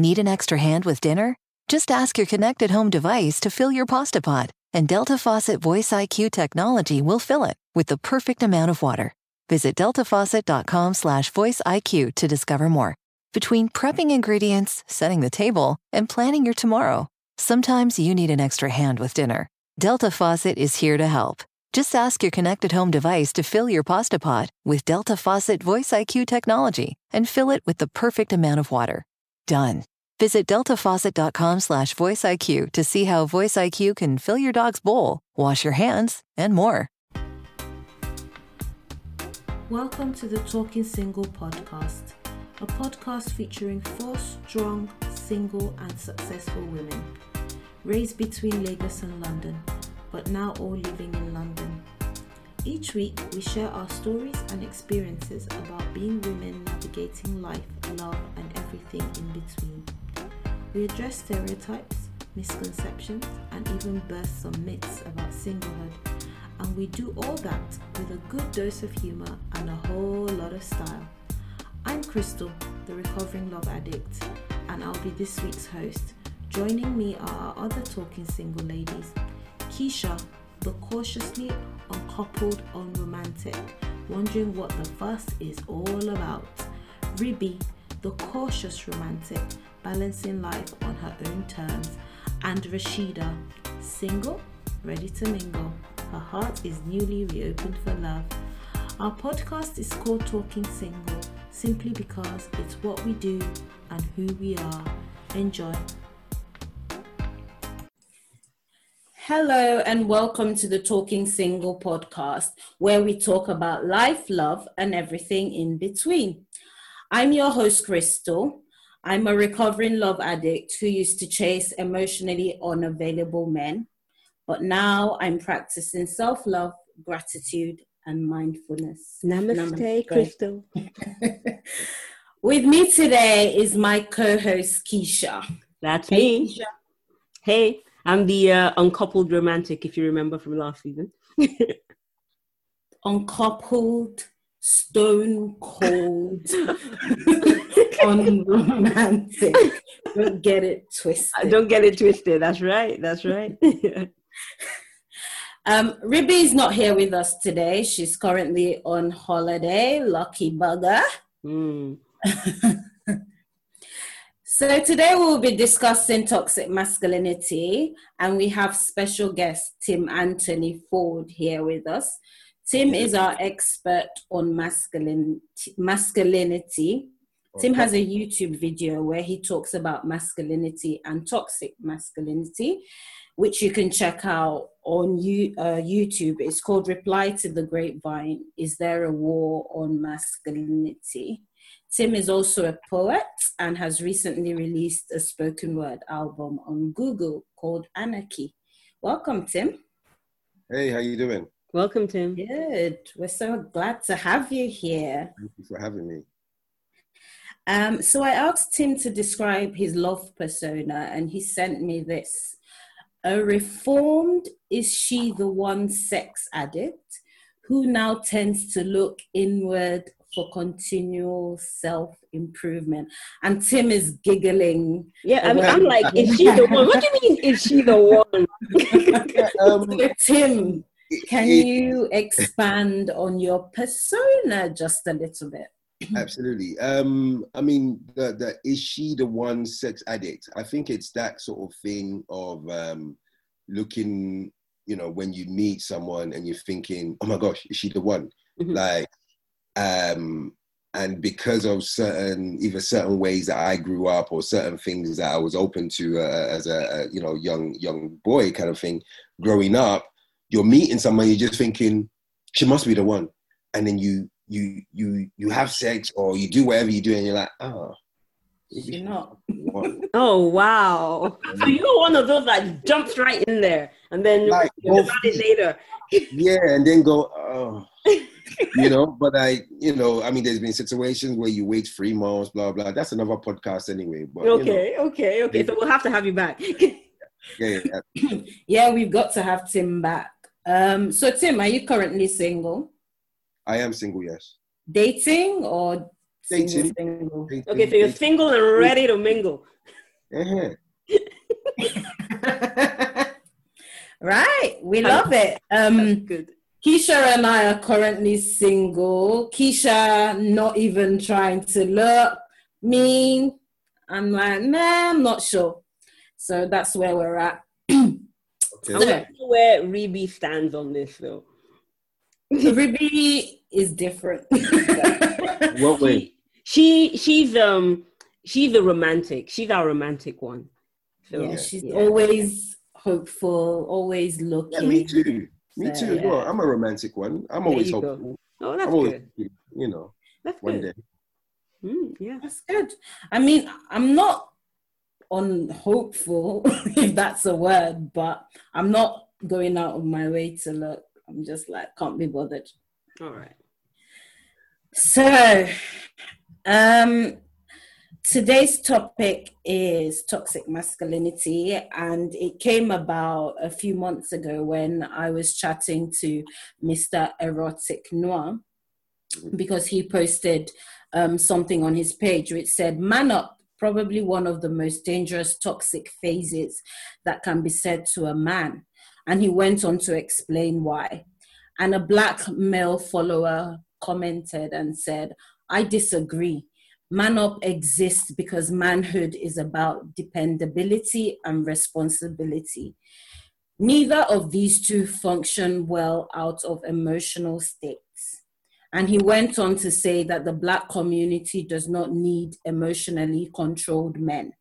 Need an extra hand with dinner? Just ask your connected home device to fill your pasta pot, and Delta Faucet Voice IQ technology will fill it with the perfect amount of water. Visit deltafaucet.com/slash voice IQ to discover more. Between prepping ingredients, setting the table, and planning your tomorrow, sometimes you need an extra hand with dinner. Delta Faucet is here to help. Just ask your connected home device to fill your pasta pot with Delta Faucet Voice IQ technology and fill it with the perfect amount of water. Done. Visit deltafaucet.com slash voiceIQ to see how Voice IQ can fill your dog's bowl, wash your hands, and more. Welcome to the Talking Single podcast, a podcast featuring four strong, single, and successful women raised between Lagos and London, but now all living in London. Each week, we share our stories and experiences about being women navigating life, love, and everything in between. We address stereotypes, misconceptions, and even burst some myths about singlehood. And we do all that with a good dose of humor and a whole lot of style. I'm Crystal, the recovering love addict, and I'll be this week's host. Joining me are our other talking single ladies Keysha, the cautiously uncoupled unromantic, wondering what the fuss is all about. Ribby, the cautious romantic, balancing life on her own terms. And Rashida, single, ready to mingle. Her heart is newly reopened for love. Our podcast is called Talking Single simply because it's what we do and who we are. Enjoy. Hello, and welcome to the Talking Single podcast, where we talk about life, love, and everything in between. I'm your host, Crystal. I'm a recovering love addict who used to chase emotionally unavailable men, but now I'm practicing self love, gratitude, and mindfulness. Namaste, Namaste. Crystal. With me today is my co host, Keysha. That's hey, me. Keysha. Hey. I'm the uh, uncoupled romantic, if you remember from last season. uncoupled, stone cold, unromantic. Don't get it twisted. Don't get it twisted. That's right. That's right. um, Ribby is not here with us today. She's currently on holiday. Lucky bugger. Mm. So today we'll be discussing toxic masculinity and we have special guest Tim Anthony Ford here with us. Tim is our expert on masculine, masculinity. Tim has a YouTube video where he talks about masculinity and toxic masculinity, which you can check out on you, uh, YouTube. It's called Reply to the Grapevine Is There a War on Masculinity? Tim is also a poet and has recently released a spoken word album on Google called Anarchy. Welcome, Tim. Hey, how you doing? Welcome, Tim. Good. We're so glad to have you here. Thank you for having me. Um, so I asked Tim to describe his love persona, and he sent me this. A reformed is she the one sex addict who now tends to look inward for continual self improvement. And Tim is giggling. Yeah, I'm, I'm like, is she the one? What do you mean, is she the one? um, Tim, can you expand on your persona just a little bit? Absolutely. Um, I mean, the, the is she the one sex addict? I think it's that sort of thing of um, looking, you know, when you meet someone and you're thinking, oh my gosh, is she the one? Mm-hmm. Like um, and because of certain either certain ways that I grew up or certain things that I was open to uh, as a, a, you know young young boy kind of thing growing up, you're meeting someone you're just thinking she must be the one, and then you you you you have sex or you do whatever you do and you're like oh you're not. oh wow! So you're one of those that jumps right in there and then like, about it later. yeah, and then go oh you know, but I, you know, I mean, there's been situations where you wait three months, blah blah. That's another podcast anyway. But okay, you know, okay, okay. So we'll have to have you back. yeah, yeah, yeah, yeah, we've got to have Tim back. Um, so Tim, are you currently single? I am single, yes. Dating or Single, single. Okay, so you're single and ready to mingle. Uh-huh. right, we love it. Um, good. Keysha and I are currently single. Keysha not even trying to look. Me, I'm like, nah, I'm not sure. So that's where we're at. okay. I don't know where Ribi stands on this though. Ribi is different. what way? She she's um she's a romantic. She's our romantic one. So, yeah, she's yeah. always hopeful, always looking. Yeah, me too. Me too as well. I'm a romantic one. I'm always hopeful. Go. Oh, that's always, good. You know, that's one good. day. Mm, yeah, that's good. I mean, I'm not unhopeful, if that's a word, but I'm not going out of my way to look. I'm just like, can't be bothered. All right. So, um, today's topic is toxic masculinity, and it came about a few months ago when I was chatting to Mr. Erotic Noir because he posted um, something on his page which said, Man up, probably one of the most dangerous toxic phases that can be said to a man. And he went on to explain why. And a black male follower commented and said, I disagree. Man up exists because manhood is about dependability and responsibility. Neither of these two function well out of emotional states. And he went on to say that the Black community does not need emotionally controlled men.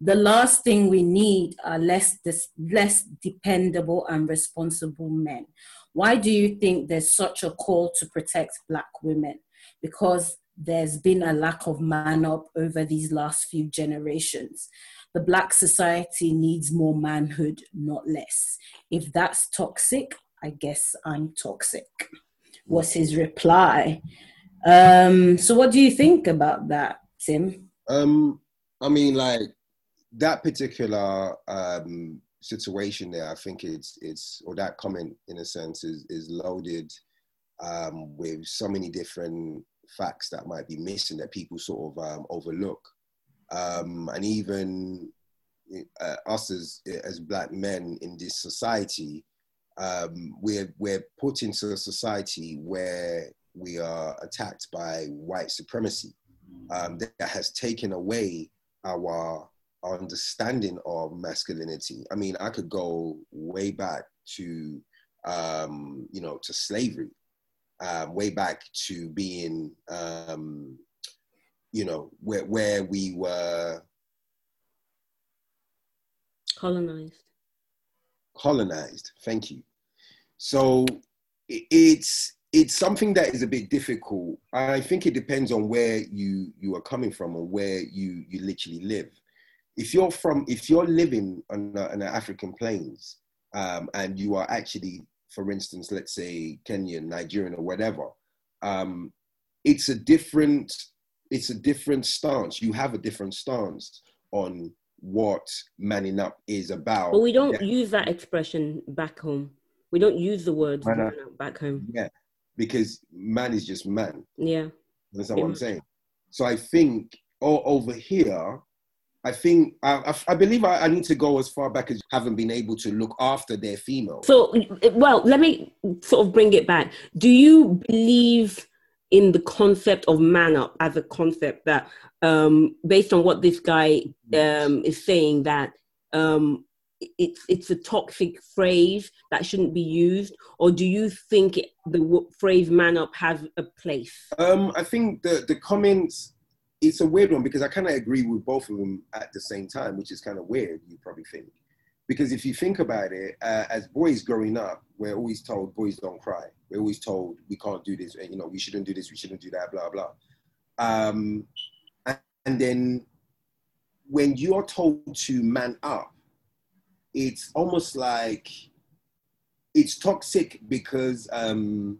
The last thing we need are less, dis- less dependable and responsible men. Why do you think there's such a call to protect Black women? Because there's been a lack of man up over these last few generations. The Black society needs more manhood, not less. If that's toxic, I guess I'm toxic was his reply. Um, so, what do you think about that, Tim? Um, I mean, like that particular um, situation there, I think it's it's or that comment in a sense is is loaded um, with so many different facts that might be missing that people sort of um, overlook, um, and even uh, us as as black men in this society um, we're we're put into a society where we are attacked by white supremacy. Um, that has taken away our understanding of masculinity. I mean, I could go way back to um, you know to slavery, um, way back to being um, you know where where we were colonized colonized. Thank you. So it's it's something that is a bit difficult. I think it depends on where you you are coming from and where you you literally live. If you're from if you're living on, the, on the African plains um, and you are actually, for instance, let's say Kenyan, Nigerian, or whatever, um, it's a different it's a different stance. You have a different stance on what manning up is about. But we don't yeah. use that expression back home. We don't use the word man up back home. Yeah, because man is just man. Yeah. That's what I'm saying. So I think all over here, I think I, I believe I, I, need to go as far back as haven't been able to look after their female. So, well, let me sort of bring it back. Do you believe in the concept of man up as a concept that um, based on what this guy um, is saying that um, it's it's a toxic phrase that shouldn't be used, or do you think it, the phrase "man up" has a place? Um, I think the the comments it's a weird one because I kind of agree with both of them at the same time, which is kind of weird. You probably think because if you think about it, uh, as boys growing up, we're always told boys don't cry. We're always told we can't do this, you know, we shouldn't do this, we shouldn't do that, blah blah. Um, and then when you're told to man up, it's almost like it's toxic because um,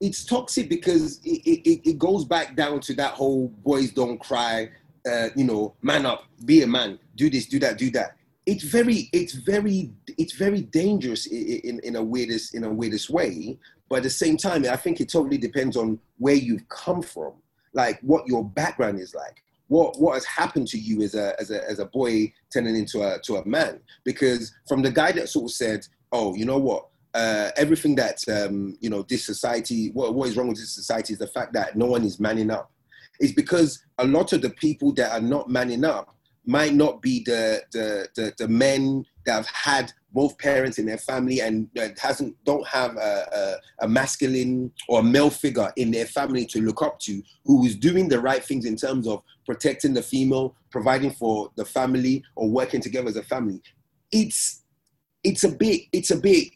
it's toxic because it, it, it, goes back down to that whole boys don't cry, uh, you know, man up, be a man, do this, do that, do that. It's very, it's very, it's very dangerous in, in, in a weirdest, in a weirdest way But at the same time, I think it totally depends on where you've come from, like what your background is like. What, what has happened to you as a, as a, as a boy turning into a, to a man? Because from the guy that sort of said, oh, you know what, uh, everything that um, you know this society what, what is wrong with this society is the fact that no one is manning up. Is because a lot of the people that are not manning up might not be the the the, the men that have had both parents in their family and hasn't don't have a, a, a, masculine or a male figure in their family to look up to who is doing the right things in terms of protecting the female providing for the family or working together as a family. It's it's a bit it's a bit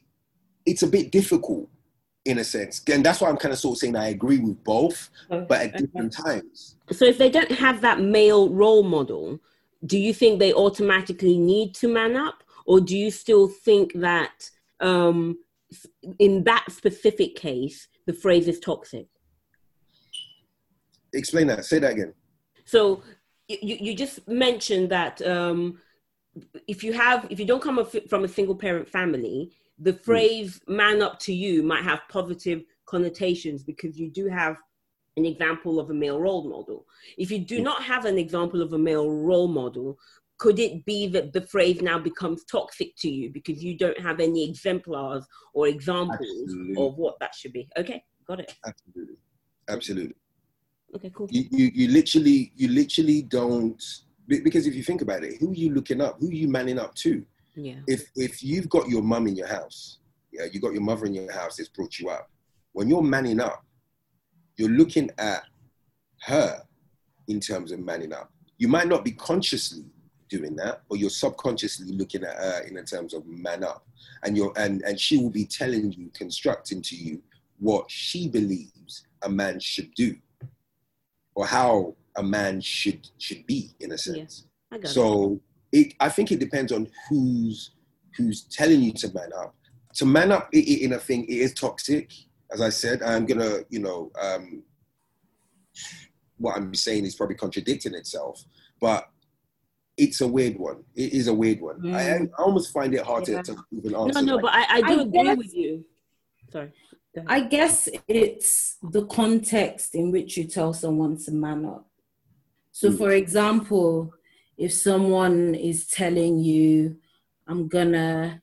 it's a bit difficult in a sense. And that's why I'm kind of sort of saying I agree with both, but at different times. So if they don't have that male role model, do you think they automatically need to man up? Or do you still think that um, in that specific case, the phrase is toxic? Explain that. Say that again. So you, you just mentioned that um, if you have if you don't come from a single parent family the hmm. phrase man up to you might have positive connotations because you do have an example of a male role model. If you do hmm. not have an example of a male role model, could it be that the phrase now becomes toxic to you because you don't have any exemplars or examples Absolutely. of what that should be? Okay, got it. Absolutely. Absolutely. Okay, cool. You, you, you literally, you literally don't, because if you think about it, who are you looking up? Who are you manning up to? Yeah. If if you've got your mum in your house, yeah, you got your mother in your house that's brought you up. When you're manning up, you're looking at her in terms of manning up. You might not be consciously doing that, but you're subconsciously looking at her in terms of man up. And you're and, and she will be telling you, constructing to you what she believes a man should do or how a man should should be in a sense. Yeah, so it it, I think it depends on who's who's telling you to man up. To man up in a thing, it is toxic. As I said, I'm gonna, you know, um, what I'm saying is probably contradicting itself, but it's a weird one. It is a weird one. Mm. I, I, almost find it hard yeah. to, to, even answer. No, no, like, but I, I do I agree guess, with you. Sorry. I guess it's the context in which you tell someone to man up. So, mm. for example, if someone is telling you, I'm gonna,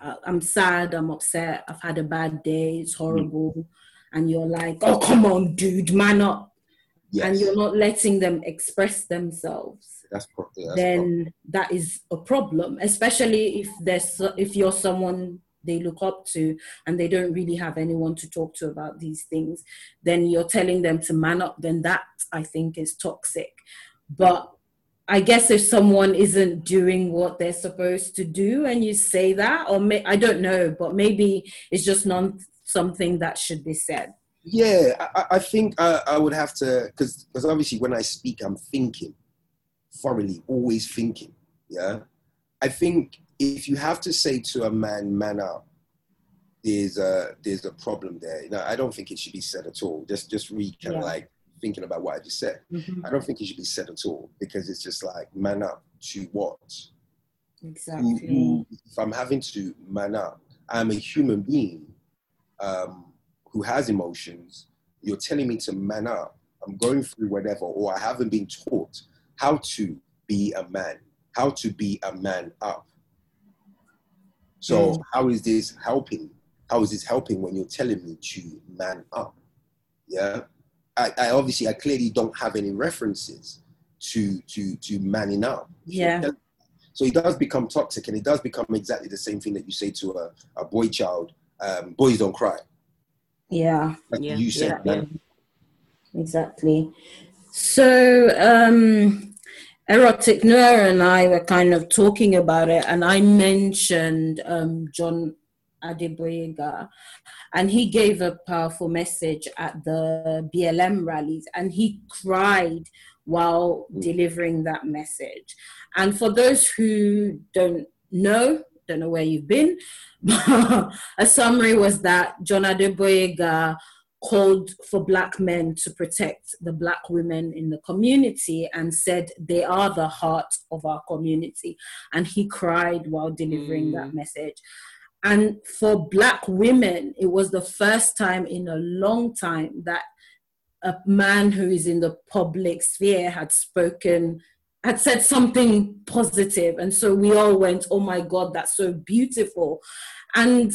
I'm sad, I'm upset, I've had a bad day, it's horrible, mm. and you're like, oh, come on, dude, man up. Yes. And you're not letting them express themselves. That's, that's then that is a problem, especially if there's if you're someone they look up to and they don't really have anyone to talk to about these things then you're telling them to man up then that i think is toxic but I guess if someone isn't doing what they're supposed to do and you say that, or may, I don't know, but maybe it's just not something that should be said. Yeah, I, I think I, I, would have to, because obviously when I speak, I'm thinking thoroughly, always thinking. Yeah. I think if you have to say to a man, man up, there's a there's a problem there. You I don't think it should be said at all. Just just read kind yeah. of like thinking about what I just said. Mm-hmm. I don't think it should be said at all because it's just like man up to what? Exactly. if I'm having to man up, I'm a human being um, who has emotions. You're telling me to man up. I'm going through whatever, or I haven't been taught how to be a man, how to be a man up. So mm. how is this helping? How is this helping when you're telling me to man up? Yeah. I, I, obviously I clearly don't have any references to to to manning up. Yeah. So, so it does become toxic, and it does become exactly the same thing that you say to a, a boy child: um, "Boys don't cry." Yeah. Like yeah. You said yeah. Exactly. So, um, Erotic Noir and I were kind of talking about it, and I mentioned um, John Adegboyega, and he gave a powerful message at the BLM rallies, and he cried while delivering that message. And for those who don't know, don't know where you've been, a summary was that John Adegboyega called for black men to protect the black women in the community and said they are the heart of our community and he cried while delivering mm. that message And for black women, it was the first time in a long time that a man who is in the public sphere had spoken had said something positive. and so we all went oh my god that's so beautiful and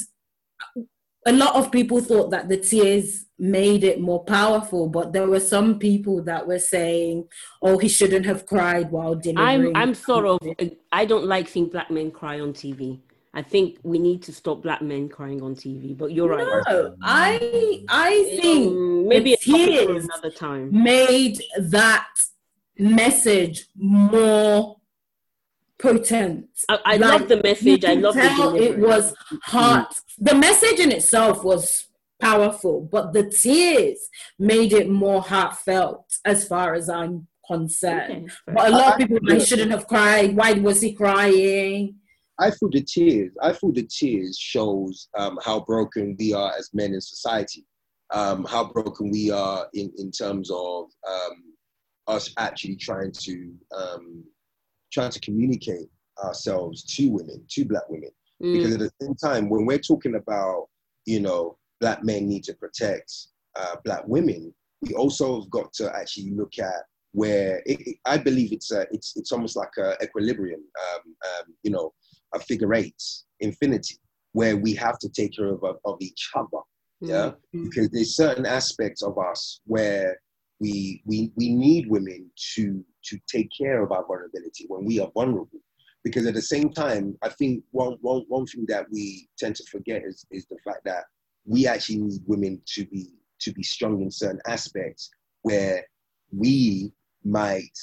a lot of people thought that the tears made it more powerful, but there were some people that were saying, "Oh, he shouldn't have cried while delivering." I'm, I'm sort of, I don't like seeing black men cry on TV. I think we need to stop black men crying on TV. But you're right. No, I, I think um, maybe tears another time made that message more potent. I, I like, love the message. I love tell it was heart. The message in itself was powerful, but the tears made it more heartfelt as far as I'm concerned. Okay. But a lot of people, I shouldn't have cried. Why was he crying? I feel the tears. I feel the tears shows um, how broken we are as men in society. Um, how broken we are in, in terms of um, us actually trying to um, trying to communicate ourselves to women, to black women. Mm. Because at the same time, when we're talking about, you know, black men need to protect uh, black women, we also have got to actually look at where it, it, I believe it's a, it's it's almost like a equilibrium, um, um, you know, a figure eight, infinity, where we have to take care of, of each other. Yeah, mm-hmm. because there's certain aspects of us where we we we need women to to take care of our vulnerability when we are vulnerable. Because at the same time, I think one, one, one thing that we tend to forget is, is the fact that we actually need women to be to be strong in certain aspects where we might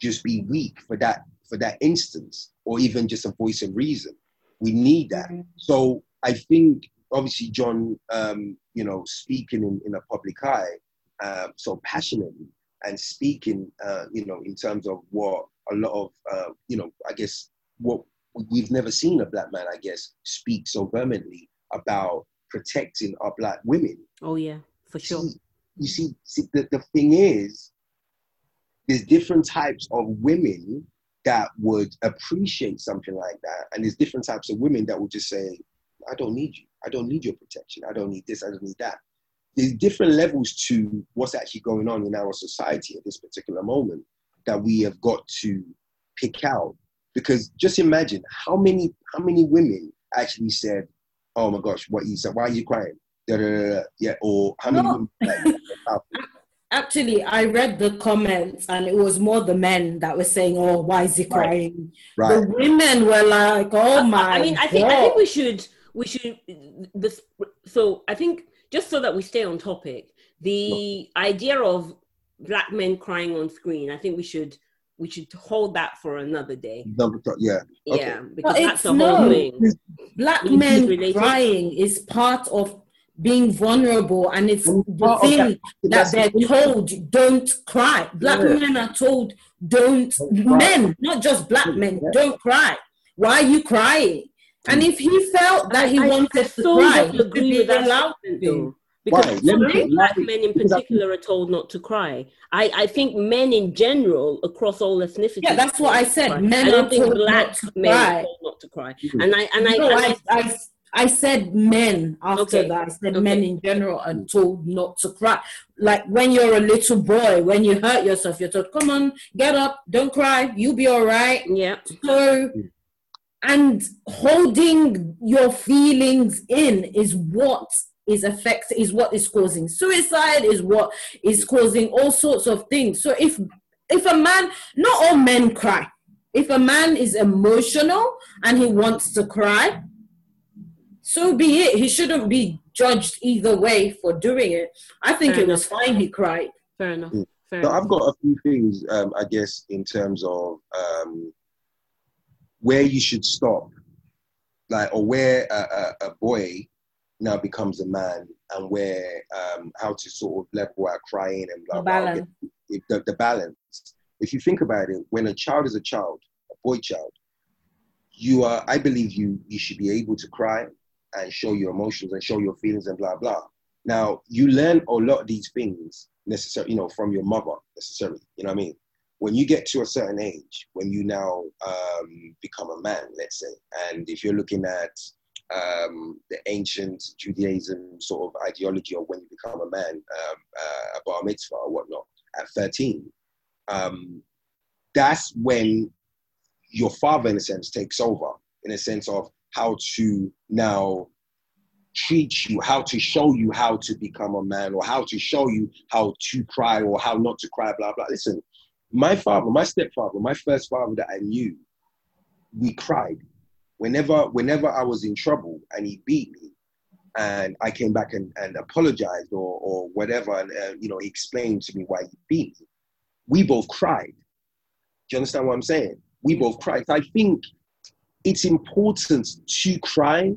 just be weak for that for that instance or even just a voice of reason we need that mm-hmm. so i think obviously john um, you know speaking in, in a public eye um, so passionately and speaking, uh, you know, in terms of what a lot of, uh, you know, I guess what we've never seen a black man, I guess, speak so vehemently about protecting our black women. Oh yeah, for sure. See, you see, see the, the thing is, there's different types of women that would appreciate something like that, and there's different types of women that would just say, "I don't need you. I don't need your protection. I don't need this. I don't need that." there's different levels to what's actually going on in our society at this particular moment that we have got to pick out. Because just imagine how many how many women actually said, "Oh my gosh, what you said? Why are you crying?" Da, da, da, yeah, or how many no. women? Actually, I read the comments and it was more the men that were saying, "Oh, why is he crying?" Right. right. The women were like, "Oh my!" I mean, I think God. I think we should we should this. So I think just so that we stay on topic, the no. idea of black men crying on screen, I think we should we should hold that for another day. Yeah. Okay. Yeah, because that's the whole thing. Black men crying is part of being vulnerable and it's the thing okay. that they're told don't cry. Black yeah. men are told don't, don't men, not just black men, yeah. don't cry. Why are you crying? And if he felt that he I, wanted I to cry, agree with that allowed to. Because some black men in particular are told not to cry. I, I think men in general across all ethnicities. Yeah, that's what I said. Men I don't think black men are told not to cry. Mm-hmm. And I and I, no, and I, I, I said men after okay. that. I said okay. men in general are told not to cry. Like when you're a little boy, when you hurt yourself, you're told, "Come on, get up, don't cry, you'll be all right." Yeah. So and holding your feelings in is what is affect is what is causing suicide is what is causing all sorts of things so if if a man not all men cry if a man is emotional and he wants to cry so be it he shouldn't be judged either way for doing it i think Fair it enough. was fine he cried Fair enough. Mm. Fair so enough. I've got a few things, um, I guess, in terms of um, where you should stop, like, or where a, a, a boy now becomes a man, and where um, how to sort of level out crying and blah, the balance. Blah, the, the balance. If you think about it, when a child is a child, a boy child, you are, I believe you, you should be able to cry and show your emotions and show your feelings and blah blah. Now you learn a lot of these things necessarily, you know, from your mother necessarily. You know what I mean? when you get to a certain age, when you now um, become a man, let's say, and if you're looking at um, the ancient Judaism sort of ideology of when you become a man, um, uh, a bar mitzvah or whatnot at 13, um, that's when your father, in a sense, takes over, in a sense of how to now treat you, how to show you how to become a man, or how to show you how to cry or how not to cry, blah, blah. Listen, my father, my stepfather, my first father that I knew, we cried. Whenever, whenever I was in trouble and he beat me, and I came back and, and apologized or, or whatever, and uh, you know, he explained to me why he beat me, we both cried. Do you understand what I'm saying? We both cried. I think it's important to cry.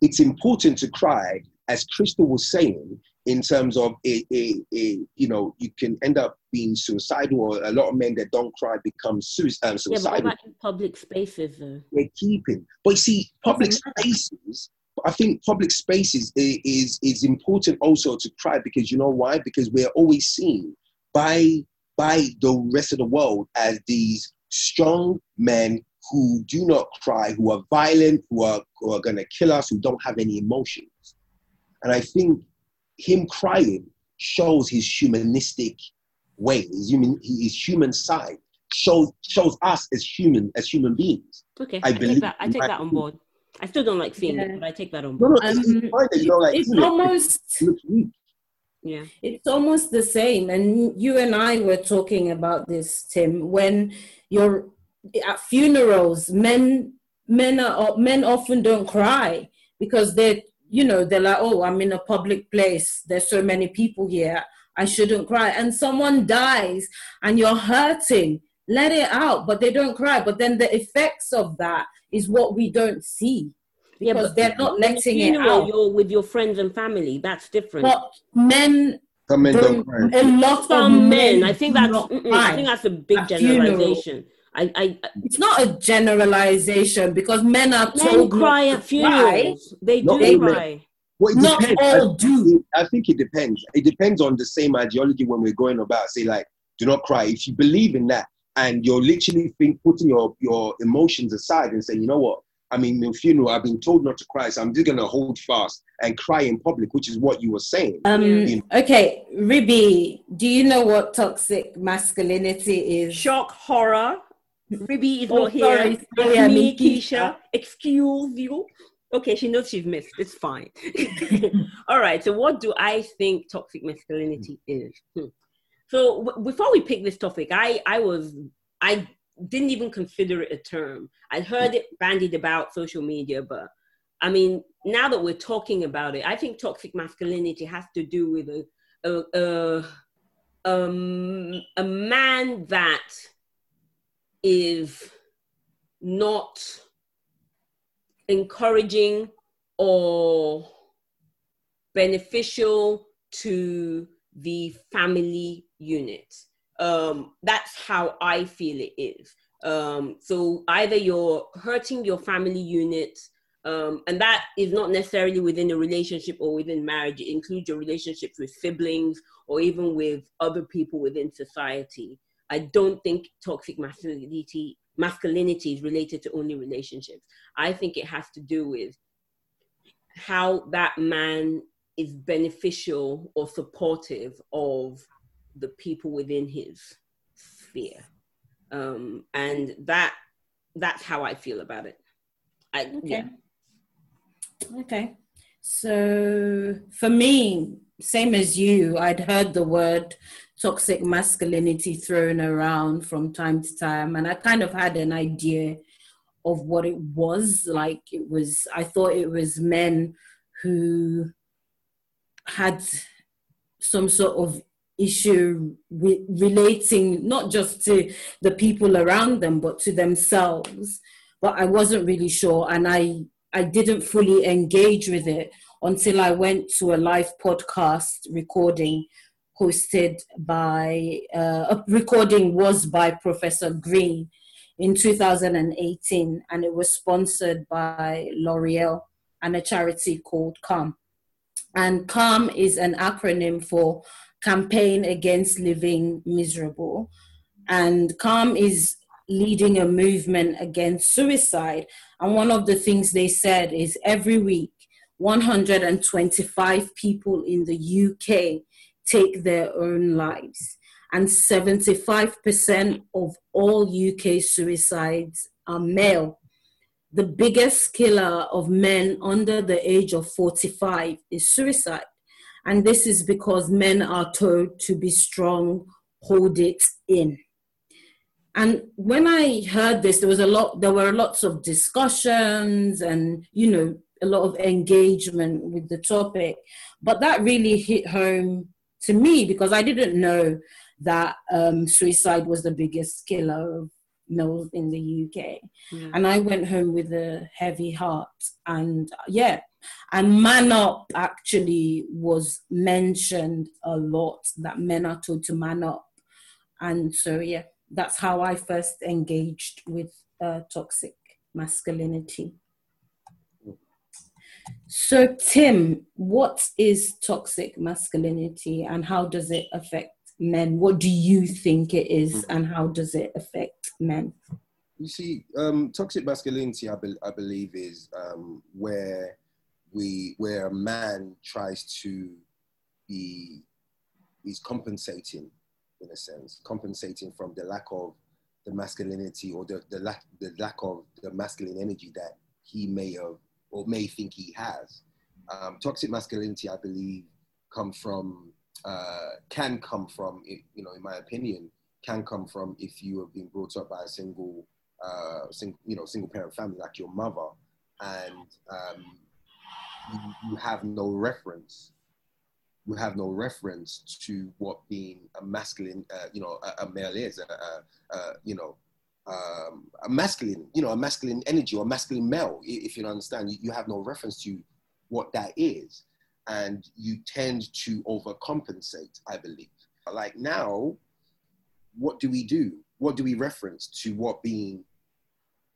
It's important to cry, as Crystal was saying, in terms of a, a, a, you know, you can end up being suicidal, or a lot of men that don't cry become suicidal. Um, yeah, but about in public spaces, though? They're keeping. But you see, public spaces, I think public spaces is, is, is important also to cry because you know why? Because we're always seen by by the rest of the world as these strong men who do not cry, who are violent, who are, who are going to kill us, who don't have any emotions. And I think him crying shows his humanistic way, his human, his human side, shows shows us as human as human beings. Okay, I, I take that. I take that on board. I still don't like seeing yeah. it, but I take that on board. No, no, um, it's, like, it's almost yeah it's almost the same and you and i were talking about this tim when you're at funerals men men are men often don't cry because they're you know they're like oh i'm in a public place there's so many people here i shouldn't cry and someone dies and you're hurting let it out but they don't cry but then the effects of that is what we don't see because yeah, but they're not letting it out. You're with your friends and family. That's different. But men. Some men don't cry. A lot Some of men. I think that's. I think that's a big generalization. I, I, it's not a generalization because men are men told cry at funerals. Cry. They do they cry. Well, not depends. all do. I think it depends. It depends on the same ideology when we're going about. Say like, do not cry. If you believe in that, and you're literally think, putting your your emotions aside and saying, you know what, I mean, in funeral, I've been told not to cry, so I'm just gonna hold fast and cry in public, which is what you were saying. Um, you know? Okay, Ribby, do you know what toxic masculinity is? Shock, horror. Ribi is oh, not sorry, here. Sorry, it's me, Keysha. Excuse you. Okay, she knows she's missed. It's fine. All right. So, what do I think toxic masculinity is? Hmm. So, w- before we pick this topic, I I was I didn't even consider it a term. I heard it bandied about social media, but I mean, now that we're talking about it, I think toxic masculinity has to do with a a, a, um, a man that is not encouraging or beneficial to the family unit um, that's how I feel it is. Um, so either you're hurting your family unit, um, and that is not necessarily within a relationship or within marriage. It includes your relationships with siblings or even with other people within society. I don't think toxic masculinity masculinity is related to only relationships. I think it has to do with how that man is beneficial or supportive of the people within his sphere um, and that that's how i feel about it I, okay. yeah okay so for me same as you i'd heard the word toxic masculinity thrown around from time to time. And i kind of had an idea of what it was. Like it was i thought it was men who had some sort of issue re- relating not just to the people around them but to themselves. But i wasn't really sure and i i didn't fully engage with it until i went to a live podcast recording hosted by uh, a recording was by professor green in 2018 and it was sponsored by l'oreal and a charity called calm and calm is an acronym for campaign against living miserable. And CALM is leading a movement against suicide. And one of the things they said is every week, 125 people in the UK take their own lives. And 75% of all UK suicides are male. The biggest killer of men under the age of 45 is suicide. And this is because men are told to be strong, hold it in. And when I heard this, there was a lot, there were lots of discussions and, you know, a lot of engagement with the topic. But that really hit home to me because I didn't know that um, suicide was the biggest killer of males in the UK. Yeah. And I went home with a heavy heart. And yeah, and man up actually was mentioned a lot that men are told to man up. And so, yeah, that's how I first engaged with uh, toxic masculinity. So, Tim, what is toxic masculinity and how does it affect men? What do you think it is and how does it affect men? You see, um, toxic masculinity, I, be- I believe, is um, where we where a man tries to be he's compensating in a sense, compensating from the lack of the masculinity or the, the lack the lack of the masculine energy that he may have or may think he has. Um, toxic masculinity, I believe, come from uh, can come from you know, in my opinion, can come from if you have been brought up by a single, uh, single you know, single parent family like your mother, and um, you, you have no reference you have no reference to what being a masculine, uh, you know, a, a, male is, you know, um, a masculine, you know, a masculine energy or masculine male, if you understand, you, you have no reference to what that is. And you tend to overcompensate, I believe. Like now, what do we do? What do we reference to what being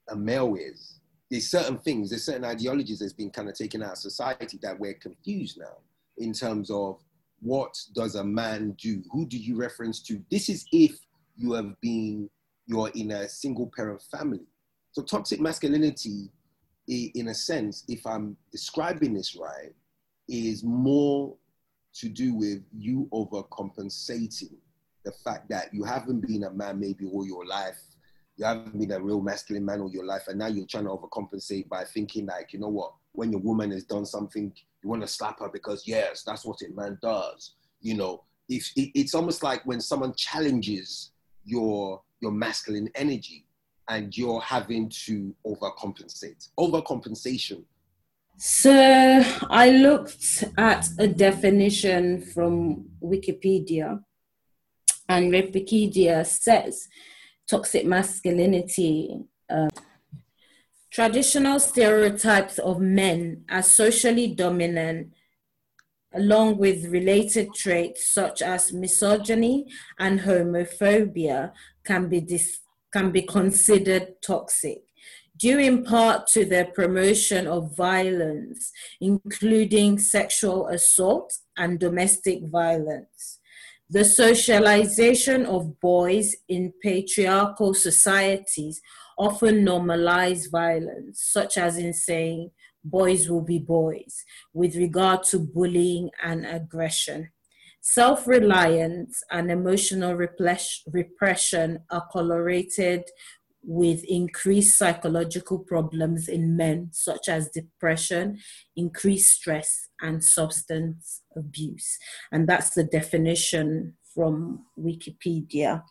a male is? There's certain things, there's certain ideologies that's been kind of taken out of society that we're confused now in terms of what does a man do? Who do you reference to? This is if you have been, you're in a single parent family. So toxic masculinity, in a sense, if I'm describing this right, is more to do with you overcompensating the fact that you haven't been a man maybe all your life. You haven't been a real masculine man all your life, and now you're trying to overcompensate by thinking like, you know what, when your woman has done something, you want to slap her because yes, that's what a man does. You know, if it, it's almost like when someone challenges your your masculine energy and you're having to overcompensate. Overcompensation. So I looked at a definition from Wikipedia, and Wikipedia says toxic masculinity. Uh, Traditional stereotypes of men as socially dominant, along with related traits such as misogyny and homophobia, can be, dis- can be considered toxic due in part to their promotion of violence, including sexual assault and domestic violence. The socialization of boys in patriarchal societies often normalize violence, such as in saying, boys will be boys, with regard to bullying and aggression. Self reliance and emotional repression are correlated with increased psychological problems in men, such as depression, increased stress, and substance abuse. And that's the definition from Wikipedia.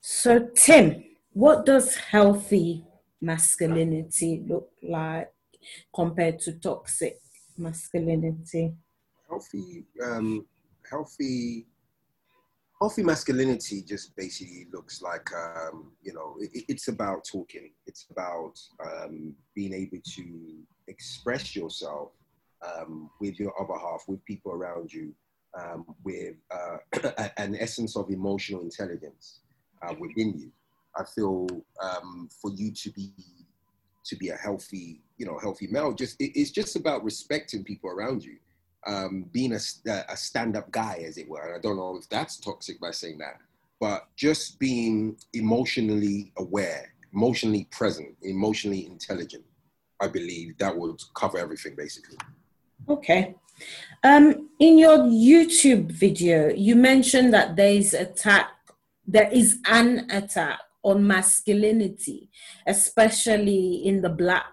So, Tim, what does healthy masculinity look like compared to toxic masculinity? Healthy, um, healthy, healthy masculinity just basically looks like um, you know it, it's about talking. It's about um, being able to express yourself um, with your other half, with people around you, um, with uh, an essence of emotional intelligence uh, within you. I feel um, for you to be to be a healthy, you know, healthy male, just it, it's just about respecting people around you, um, being a, a stand-up guy, as it were. And I don't know if that's toxic by saying that, but just being emotionally aware, emotionally present, emotionally intelligent. I believe that would cover everything basically. Okay. Um, in your YouTube video, you mentioned that there is attack, there is an attack on masculinity, especially in the black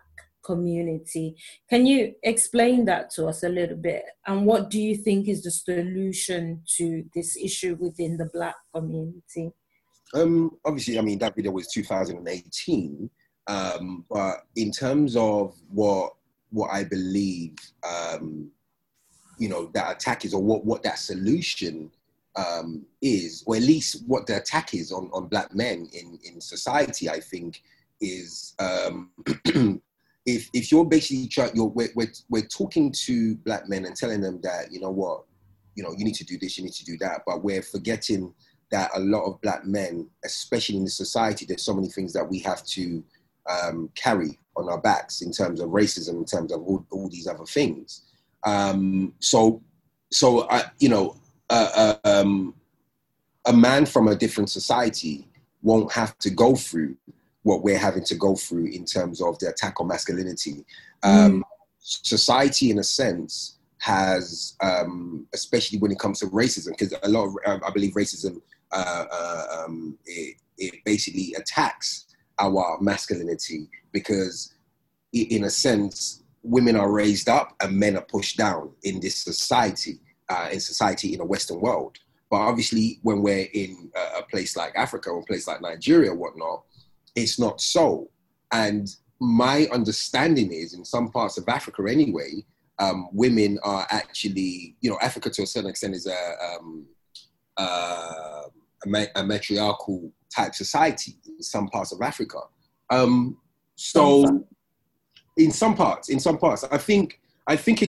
community. Can you explain that to us a little bit? And what do you think is the solution to this issue within the black community? Um, obviously, I mean that video was 2018, um, but in terms of what what I believe, um, you know, that attack is, or what what that solution um, is, or at least what the attack is on on black men in in society, I think is um, if if you're basically trying, you're we're, we're, we're talking to black men and telling them that you know what, you know, you need to do this, you need to do that, but we're forgetting that a lot of black men, especially in the society, there's so many things that we have to um, carry on our backs in terms of racism, in terms of all, all these other things. Um, so, so I, you know, uh, um, a man from a different society won't have to go through what we're having to go through in terms of the attack on masculinity. Um, mm. Society, in a sense, has, um, especially when it comes to racism, because a lot of, um, I believe racism, uh, uh, um, it, it, basically attacks our masculinity because, in a sense, women are raised up and men are pushed down in this society, uh, in society in a Western world. But obviously, when we're in a, a place like Africa or a place like Nigeria, whatnot, it's not so. And my understanding is, in some parts of Africa anyway, um, women are actually, you know, Africa to a certain extent is a, um, uh, a, a, matriarchal type society in some parts of Africa. Um, so, in some parts, in some parts, I think, I think.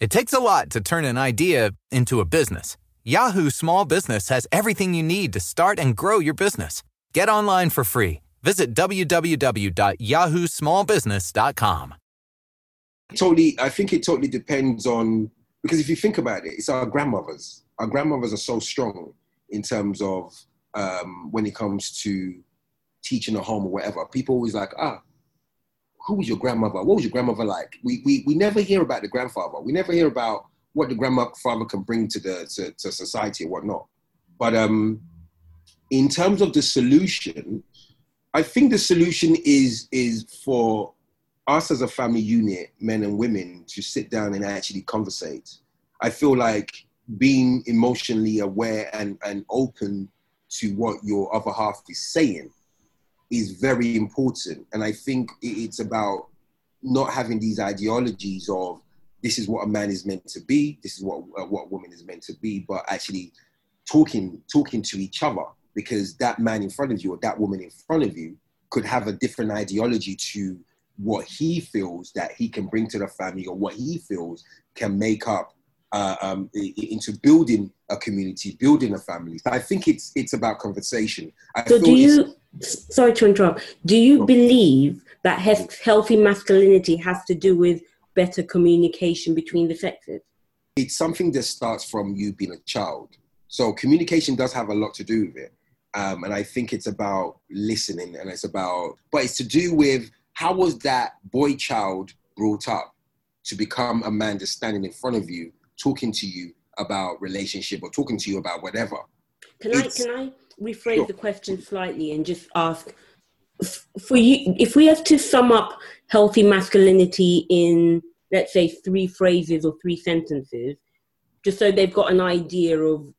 It takes a lot to turn an idea into a business. Yahoo Small Business has everything you need to start and grow your business. Get online for free Visit www.yahoosmallbusiness.com. Totally, I think it totally depends on because if you think about it, it's our grandmothers. Our grandmothers are so strong in terms of um, when it comes to teaching a home or whatever. People always like, ah, who was your grandmother? What was your grandmother like? We, we, we never hear about the grandfather. We never hear about what the grandfather can bring to the to, to society or whatnot. But um, in terms of the solution, I think the solution is is for us as a family unit, men and women, to sit down and actually conversate. I feel like being emotionally aware and, and open to what your other half is saying is very important. And I think it's about not having these ideologies of this is what a man is meant to be, this is what uh, what a woman is meant to be, but actually talking talking to each other because that man in front of you or that woman in front of you could have a different ideology to what he feels that he can bring to the family or what he feels can make up uh, um, into building a community, building a family. So I think it's it's about conversation. I so do you? Sorry to interrupt. Do you believe that healthy masculinity has to do with better communication between the sexes? It's something that starts from you being a child. So communication does have a lot to do with it. Um, and I think it's about listening and it's about, but it's to do with how was that boy child brought up to become a man that's standing in front of you, talking to you about relationship or talking to you about whatever. Can it's, I, can I rephrase sure. the question slightly and just ask for you, if we have to sum up healthy masculinity in, let's say, three phrases or three sentences, just so they've got an idea of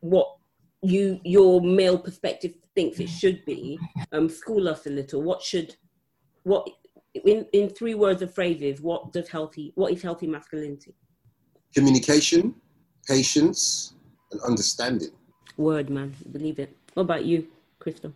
what you your male perspective thinks it should be um school us a little. What should what in in three words or phrases what does healthy what is healthy masculinity? Communication patience and understanding word man believe it What about you, Crystal?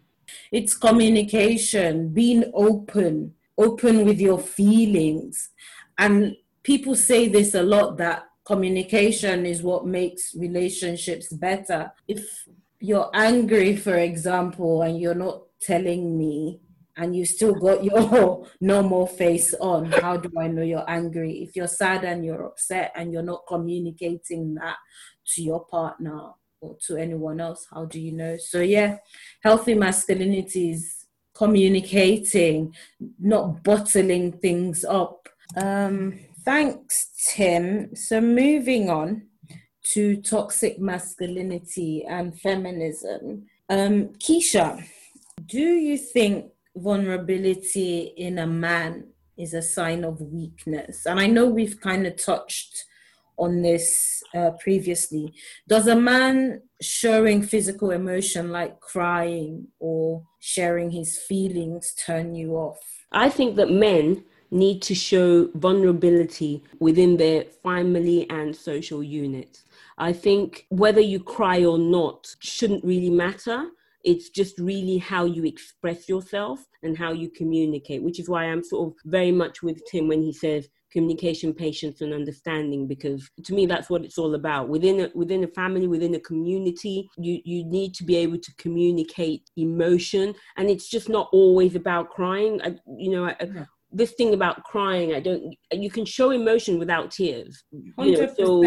It's communication, being open, open with your feelings. And people say this a lot that communication is what makes relationships better. If you're angry, for example, and you're not telling me, and you still got your normal face on, how do I know you're angry? If you're sad and you're upset and you're not communicating that to your partner or to anyone else, how do you know? So, yeah, healthy masculinity is communicating, not bottling things up. Um, thanks, Tim. So, moving on to toxic masculinity and feminism. Um, Keysha, do you think vulnerability in a man is a sign of weakness? And I know we've kind of touched on this uh, previously. Does a man showing physical emotion like crying or sharing his feelings turn you off? I think that men need to show vulnerability within their family and social units. I think whether you cry or not shouldn't really matter. It's just really how you express yourself and how you communicate, which is why I'm sort of very much with Tim when he says communication, patience, and understanding. Because to me, that's what it's all about. Within a, within a family, within a community, you you need to be able to communicate emotion, and it's just not always about crying. I, you know, I, this thing about crying, I don't. You can show emotion without tears. You know, so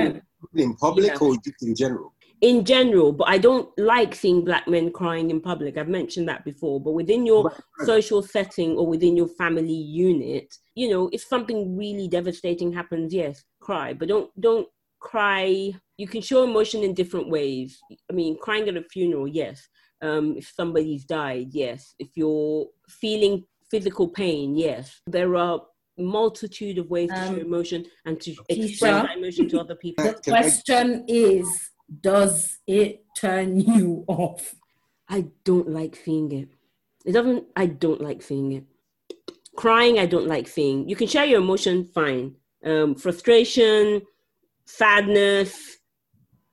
in public Yeah. or just in general? In general, but I don't like seeing black men crying in public. I've mentioned that before. But within your Right, right. social setting or within your family unit, you know, if something really devastating happens, yes, cry. But don't don't cry. You can show emotion in different ways. I mean, crying at a funeral, yes. Um, if somebody's died, yes. If you're feeling physical pain, yes. There are multitude of ways to show Um, emotion and to Keysha? express that emotion to other people. The question is Does it turn you off? I don't like seeing it. It doesn't, I don't like seeing it. Crying, I don't like seeing. You can share your emotion, fine. Um, frustration, sadness,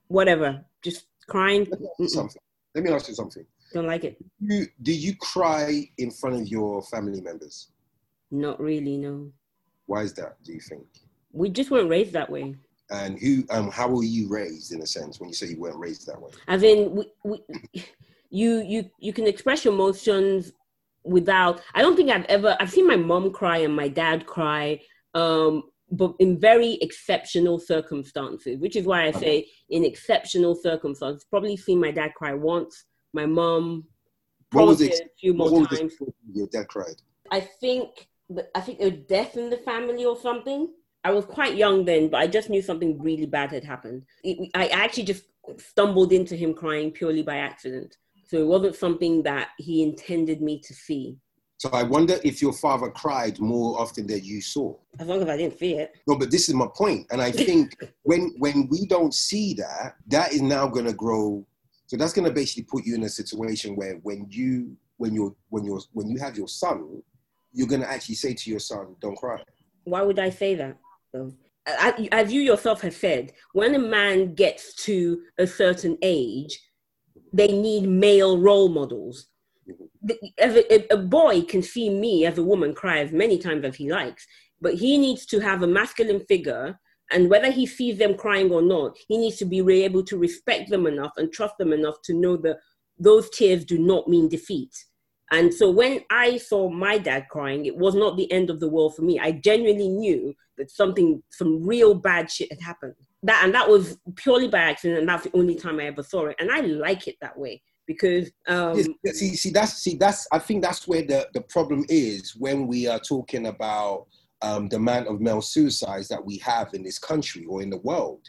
whatever. Just crying, Let me ask you something. Let me ask you something. don't like it. You, do you cry in front of your family members? Not really, no. Why is that? Do you think? We just weren't raised that way. And who? Um, how were you raised in a sense when you say you weren't raised that way? As in, we, we, you you you can express your emotions without. I don't think I've ever. I've seen my mom cry and my dad cry, um, but in very exceptional circumstances. Which is why I say in exceptional circumstances. Probably seen my dad cry once. My mom What was it? a few What more was times. Your dad cried. I think I think a death in the family or something. I was quite young then, but I just knew something really bad had happened. It, I actually just stumbled into him crying purely by accident. So it wasn't something that he intended me to see. So I wonder if your father cried more often than you saw. As long as I didn't see it. No, but this is my point, and I think when when we don't see that, that is now going to grow. So that's going to basically put you in a situation where when you when you're when you're when you have your son, you're going to actually say to your son, "Don't cry." Why would I say that? As you yourself have said, when a man gets to a certain age, they need male role models. A, a boy can see me as a woman cry as many times as he likes, but he needs to have a masculine figure, and whether he sees them crying or not, he needs to be able to respect them enough and trust them enough to know that those tears do not mean defeat. And so when I saw my dad crying, it was not the end of the world for me. I genuinely knew that something, some real bad shit had happened. That and that was purely by accident, and that's the only time I ever saw it. And I like it that way because um, Yes, see, see, that's see, that's. I think that's where the the problem is when we are talking about um, the amount of male suicides that we have in this country or in the world.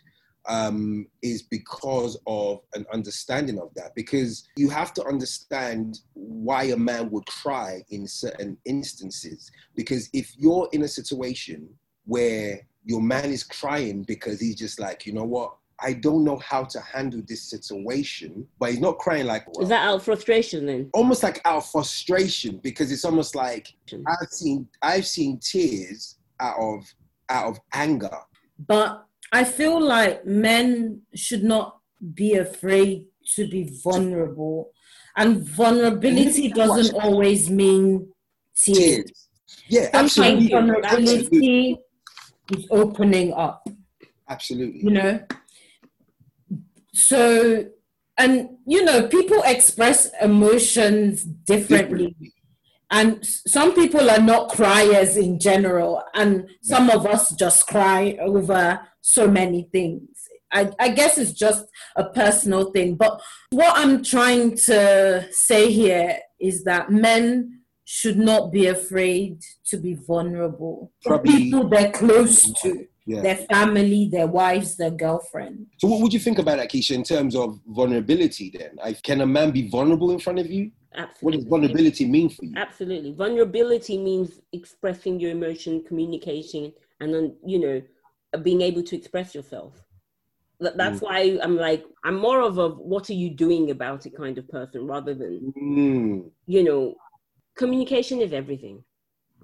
Um, is because of an understanding of that. Because you have to understand why a man would cry in certain instances. Because if you're in a situation where your man is crying because he's just like, you know what, I don't know how to handle this situation, but he's not crying like, is that out of frustration then? almost like out of frustration because it's almost like I've seen I've seen tears out of out of anger. But I feel like men should not be afraid to be vulnerable. And vulnerability doesn't always mean tears. Yeah, Sometimes absolutely. vulnerability is opening up. Absolutely. you know so and you know people express emotions differently and some people are not criers in general and some of us just cry over so many things I, I guess it's just a personal thing but what i'm trying to say here is that men should not be afraid to be vulnerable for people they're close to Yeah. their family, their wives, their girlfriend. So, what would you think about that, Keysha, in terms of vulnerability? Then, I, can a man be vulnerable in front of you? Absolutely. What does vulnerability mean for you? Absolutely. Vulnerability means expressing your emotion, communicating, and then, you know, being able to express yourself. That- That's why I'm like, I'm more of a what are you doing about it kind of person rather than, Mm, you know, communication is everything.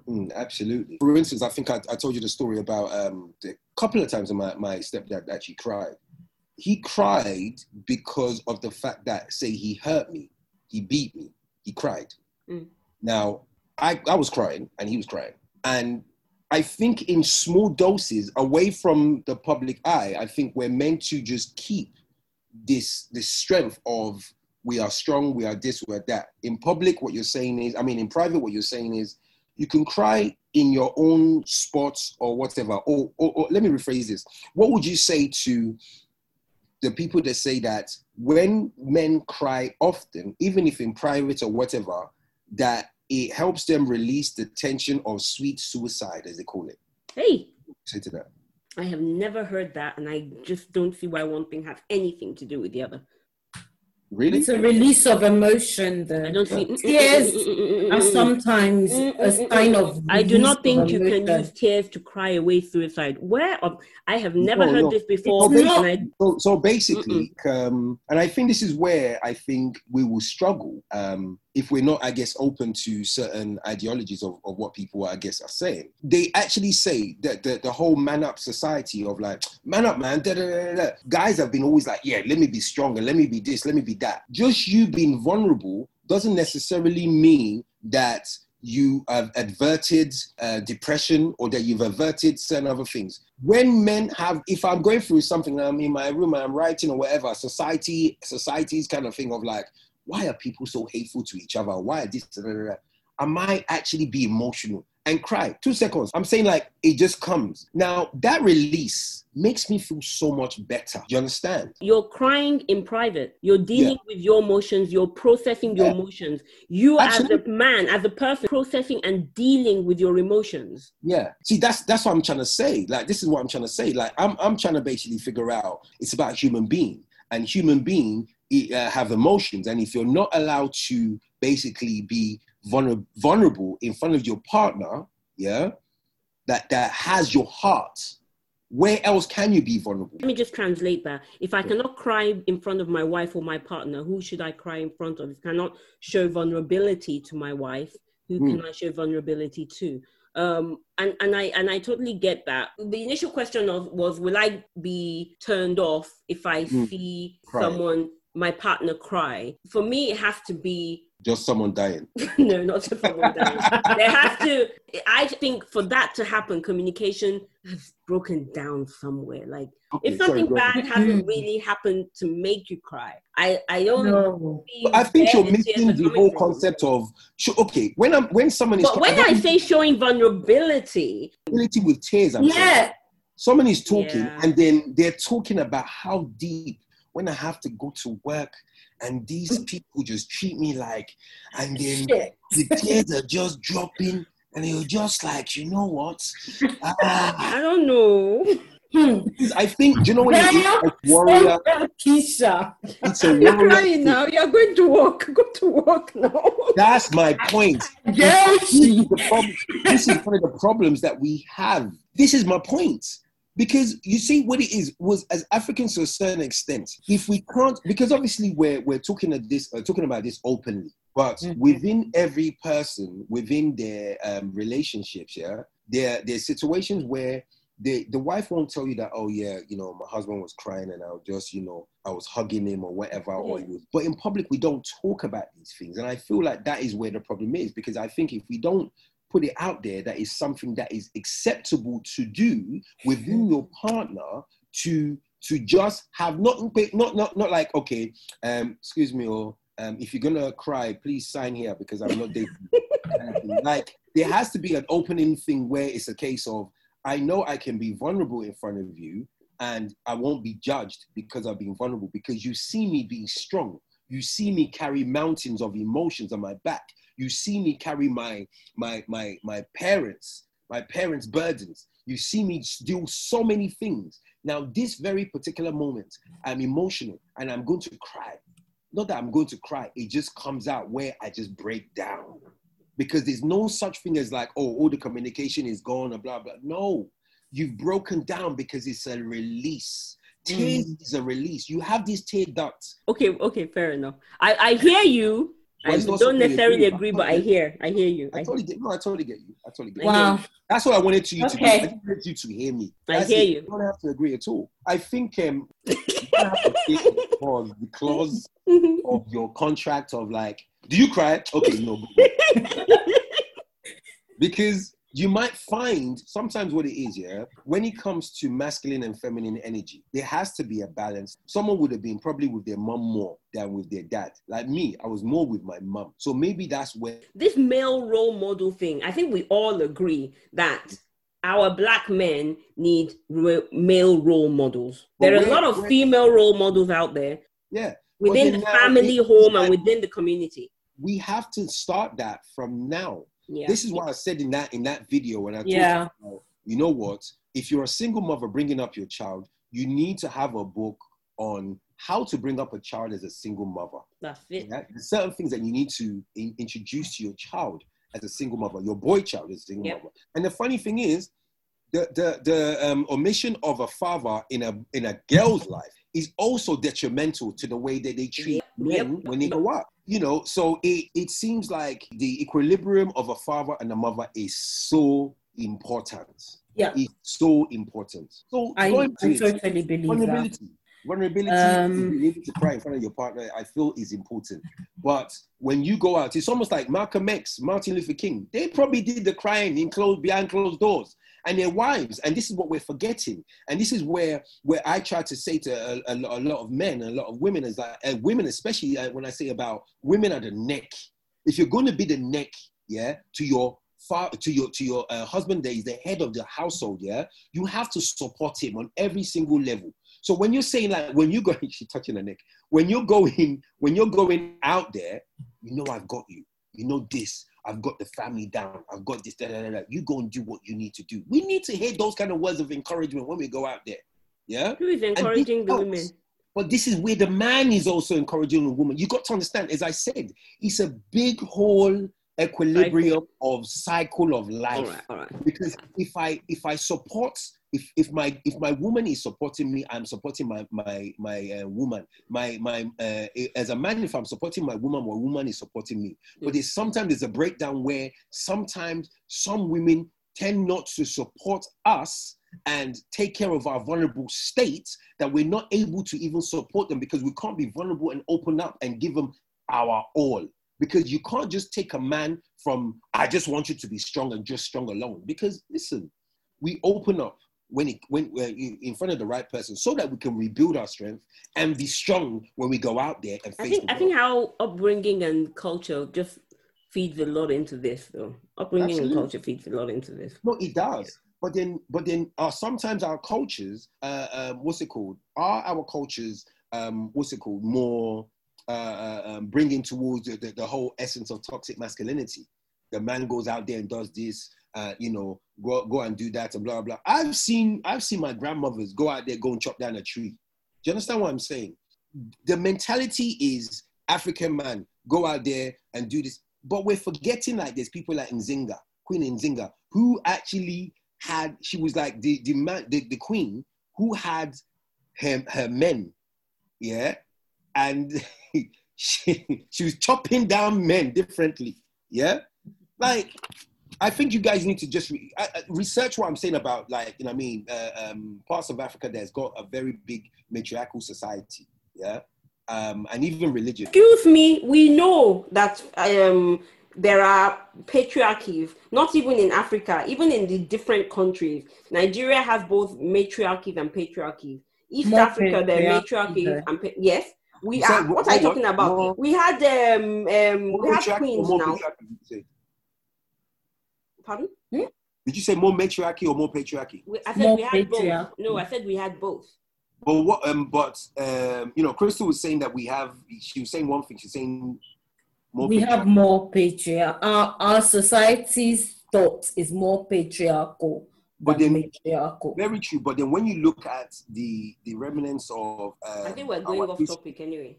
mm, absolutely. For instance, I think I, I told you the story about um, the couple of times my, my stepdad actually cried. He cried because of the fact that, say, he hurt me, he beat me, he cried. Mm. Now, I, I was crying and he was crying. And I think in small doses, away from the public eye, I think we're meant to just keep this this strength of we are strong, we are this, we are that. In public, what you're saying is, I mean, in private, what you're saying is, you can cry in your own spots or whatever. Or, or, or let me rephrase this: What would you say to the people that say that when men cry often, even if in private or whatever, that it helps them release the tension of sweet suicide, as they call it? Hey, Say to that. I have never heard that, and I just don't see why one thing has anything to do with the other. Really? It's a release of emotion. I The don't see. tears are sometimes a sign of. I do not think you can use tears to cry away suicide. Where of, I have never No, heard no. this before. It's and not- I, So, so basically, um, and I think this is where I think we will struggle um, if we're not, I guess, open to certain ideologies of, of what people, I guess, are saying. They actually say that the, the whole man up society of like, man up, man, da, da, da, guys have been always like, yeah, let me be stronger, let me be this, let me be that. Just you being vulnerable doesn't necessarily mean that you have averted uh, depression or that you've averted certain other things. When men have, if I'm going through something, I'm in my room, I'm writing or whatever, society, society's kind of thing of like, why are people so hateful to each other? Why are this? I might actually be emotional and cry. Two seconds. I'm saying like it just comes. Now that release makes me feel so much better. You understand? you're crying in private. You're dealing with your emotions. You're processing your Yeah. emotions. You, as a man, as a person, processing and dealing with your emotions. Yeah. See, that's that's what I'm trying to say. Like, this is what I'm trying to say. Like, I'm I'm trying to basically figure out it's about human being and human being uh, have emotions, and if you're not allowed to basically be vulner- vulnerable in front of your partner, yeah, that that has your heart, where else can you be vulnerable? Let me just translate that. If I cannot cry in front of my wife or my partner, who should I cry in front of? If I cannot show vulnerability to my wife, who Hmm. can I show vulnerability to? Um, and, and I and I totally get that. The initial question of was will I be turned off if I Hmm. see Cry. someone, my partner cry? For me, it has to be Just someone dying. no, not just someone dying. there has to. I think for that to happen, communication has broken down somewhere. Like Okay, if something go ahead. bad hasn't really happened to make you cry, I I don't. No. I think you're missing the coming whole from. concept of sure, okay when I'm when someone is But when I say showing vulnerability, ability with tears, I'm saying. Yeah, someone is talking Yeah. and then they're talking about how deep when I have to go to work and these people just treat me like, and then shit. the tears are just dropping and you're just like, you know what? Ah, I don't know. Hmm. I think, do you know what is? Damn. Like warrior, Keysha. it's a You're crying now. You're going to work. Go to work now. That's my point. This Guilty. is, the problem. this is one of the problems that we have. This is my point. Because you see what it is was as Africans to a certain extent, if we can't, because obviously we're we're talking at this uh, talking about this openly, but Mhm. within every person, within their um, relationships, yeah, there there's situations where the the wife won't tell you that oh yeah you know my husband was crying and i was just you know i was hugging him or whatever or it was but in public we don't talk about these things and i feel like that is where the problem is because i think if we don't put it out there that is something that is acceptable to do within your partner to to just have not not not not like okay um excuse me or um, if you're gonna cry, please sign here because I'm not dating. like there has to be an opening thing where it's a case of I know I can be vulnerable in front of you and I won't be judged because I've been vulnerable because you see me being strong. You see me carry mountains of emotions on my back. You see me carry my my my my parents, my parents' burdens. You see me do so many things. Now, this very particular moment, I'm emotional and I'm going to cry. Not that I'm going to cry, it just comes out where I just break down because there's no such thing as like, oh, all the communication is gone and blah, blah. No, you've broken down because it's a release. Tears mm. is a release. You have these tear ducts. Okay, okay, fair enough. I, I hear you. I don't necessarily agree, but I hear, I hear you. I, I totally get. No, I totally get you. I totally get wow. you. That's what I wanted to you okay. to. I wanted you to hear me. That's I hear it. you. You don't have to agree at all. I think um, the clause of your contract of like, do you cry? Okay, no. because you might find sometimes what it is, yeah, when it comes to masculine and feminine energy, there has to be a balance. Someone would have been probably with their mom more than with their dad. Like me, I was more with my mom. So maybe that's where this male role model thing, I think we all agree that our black men need re- male role models. But there are a lot of female role models out there. Yeah. Within the family, home, and within the community. We have to start that from now yeah. This is why I said in that in that video when I told yeah. you, you know what? If you're a single mother bringing up your child, you need to have a book on how to bring up a child as a single mother. That's it. Yeah? There's certain things that you need to in, introduce to your child as a single mother, your boy child is a single yep. mother. And the funny thing is, the the, the um, omission of a father in a in a girl's life is also detrimental to the way that they treat yep. men when they go out you know, so it, it seems like the equilibrium of a father and a mother is so important. Yeah. It's so important. So I, I totally believe vulnerability. that. Vulnerability, um, being able to cry in front of your partner, I feel is important. But when you go out, it's almost like Malcolm X, Martin Luther King. They probably did the crying in closed behind closed doors and their wives. And this is what we're forgetting. And this is where where I try to say to a, a, a lot of men and a lot of women is that uh, women, especially uh, when I say about women are the neck. If you're going to be the neck, yeah, to your father, to your to your uh, husband that is the head of the household, yeah, you have to support him on every single level. So when you're saying like when you go, she's touching the neck. When you're going, when you're going out there, you know I've got you. You know this. I've got the family down. I've got this. Da, da, da. You go and do what you need to do. We need to hear those kind of words of encouragement when we go out there. Yeah. Who is encouraging the women? But this is where the man is also encouraging the woman. You got to understand, as I said, it's a big whole equilibrium of cycle of life. All right, all right. Because if I if I support if if my if my woman is supporting me, I'm supporting my my my uh, woman. My my uh, as a man, if I'm supporting my woman, my woman is supporting me. But there's sometimes there's a breakdown where sometimes some women tend not to support us and take care of our vulnerable states that we're not able to even support them because we can't be vulnerable and open up and give them our all because you can't just take a man from i just want you to be strong and just strong alone because listen we open up when it when we're in front of the right person so that we can rebuild our strength and be strong when we go out there and face I think I think how upbringing and culture just feeds a lot into this though. Upbringing Absolutely. and culture feeds a lot into this. No, it does. But then, but then, uh, sometimes our cultures, uh, um, what's it called? Are our cultures, um, what's it called, more uh, um, bringing towards the, the, the whole essence of toxic masculinity? The man goes out there and does this, uh, you know, go, go and do that and blah, blah. I've seen, I've seen my grandmothers go out there, go and chop down a tree. Do you understand what I'm saying? The mentality is African man, go out there and do this. But we're forgetting like there's people like Nzinga, Queen Nzinga, who actually had, she was like the, the, man, the, the queen who had her, her men, yeah? And she, she was chopping down men differently, yeah? Like, I think you guys need to just re- research what I'm saying about, like, you know, what I mean, uh, um, parts of Africa that's got a very big matriarchal society, yeah, um, and even religion. Excuse me, we know that um, there are patriarchies, not even in Africa, even in the different countries. Nigeria has both matriarchies and patriarchies. East More Africa, there are matriarchies and pa- yes. We You are. what- What are you what- talking about? more- we had um um we have queens now. patriarchy, did you say? Pardon? Did you say more matriarchy or more patriarchy? We, I said More we had both. No, I said we had both. But what? Um, but um, you know, Crystal was saying that we have. She was saying one thing. She's saying more. we have more patriarch. Our, our society's thought is more patriarchal But then- Very true. But then when you look at the the remnants of, uh, I think we're going off his- topic anyway.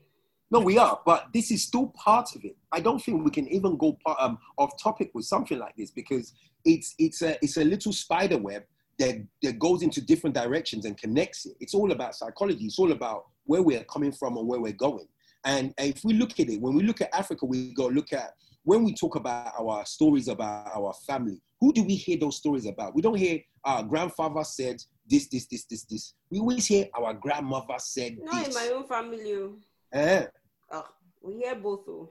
No, we are, but this is still part of it. I don't think we can even go part, um, off topic with something like this because it's it's a it's a little spider web that that goes into different directions and connects it. It's all about psychology. It's all about where we're coming from and where we're going. And, and if we look at it, when we look at Africa, we go look at when we talk about our stories about our family. Who do we hear those stories about? We don't hear our grandfather said this, this, this, this, this. We always hear our grandmother said Not in my own family. oh. Eh, Oh, we hear both. Oh.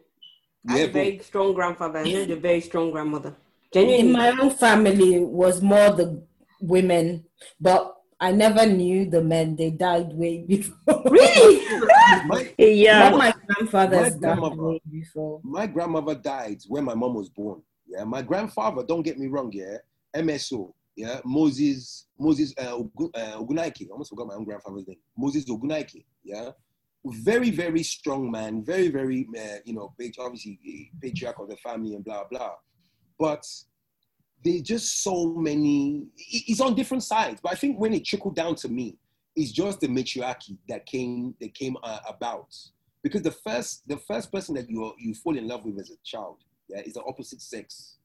you I have a very strong grandfather and a very strong grandmother. In my own family was more the women, but I never knew the men. They died way before. Really? Yeah. All my grandfathers My grandmother- my grandmother died when my mom was born. Yeah, my grandfather, don't get me wrong, yeah, MSO, yeah, Moses, Moses uh, uh, Ogunaike. I almost forgot my own grandfather's name. Moses Ogunaike, yeah, very, very strong man, very, very, uh, you know, obviously eh, patriarch of the family and blah blah. But there's just so many. it- It's on different sides, but I think when it trickled down to me, it's just the matriarchy that came that came uh, about because the first the first person that you you fall in love with as a child yeah is the opposite sex.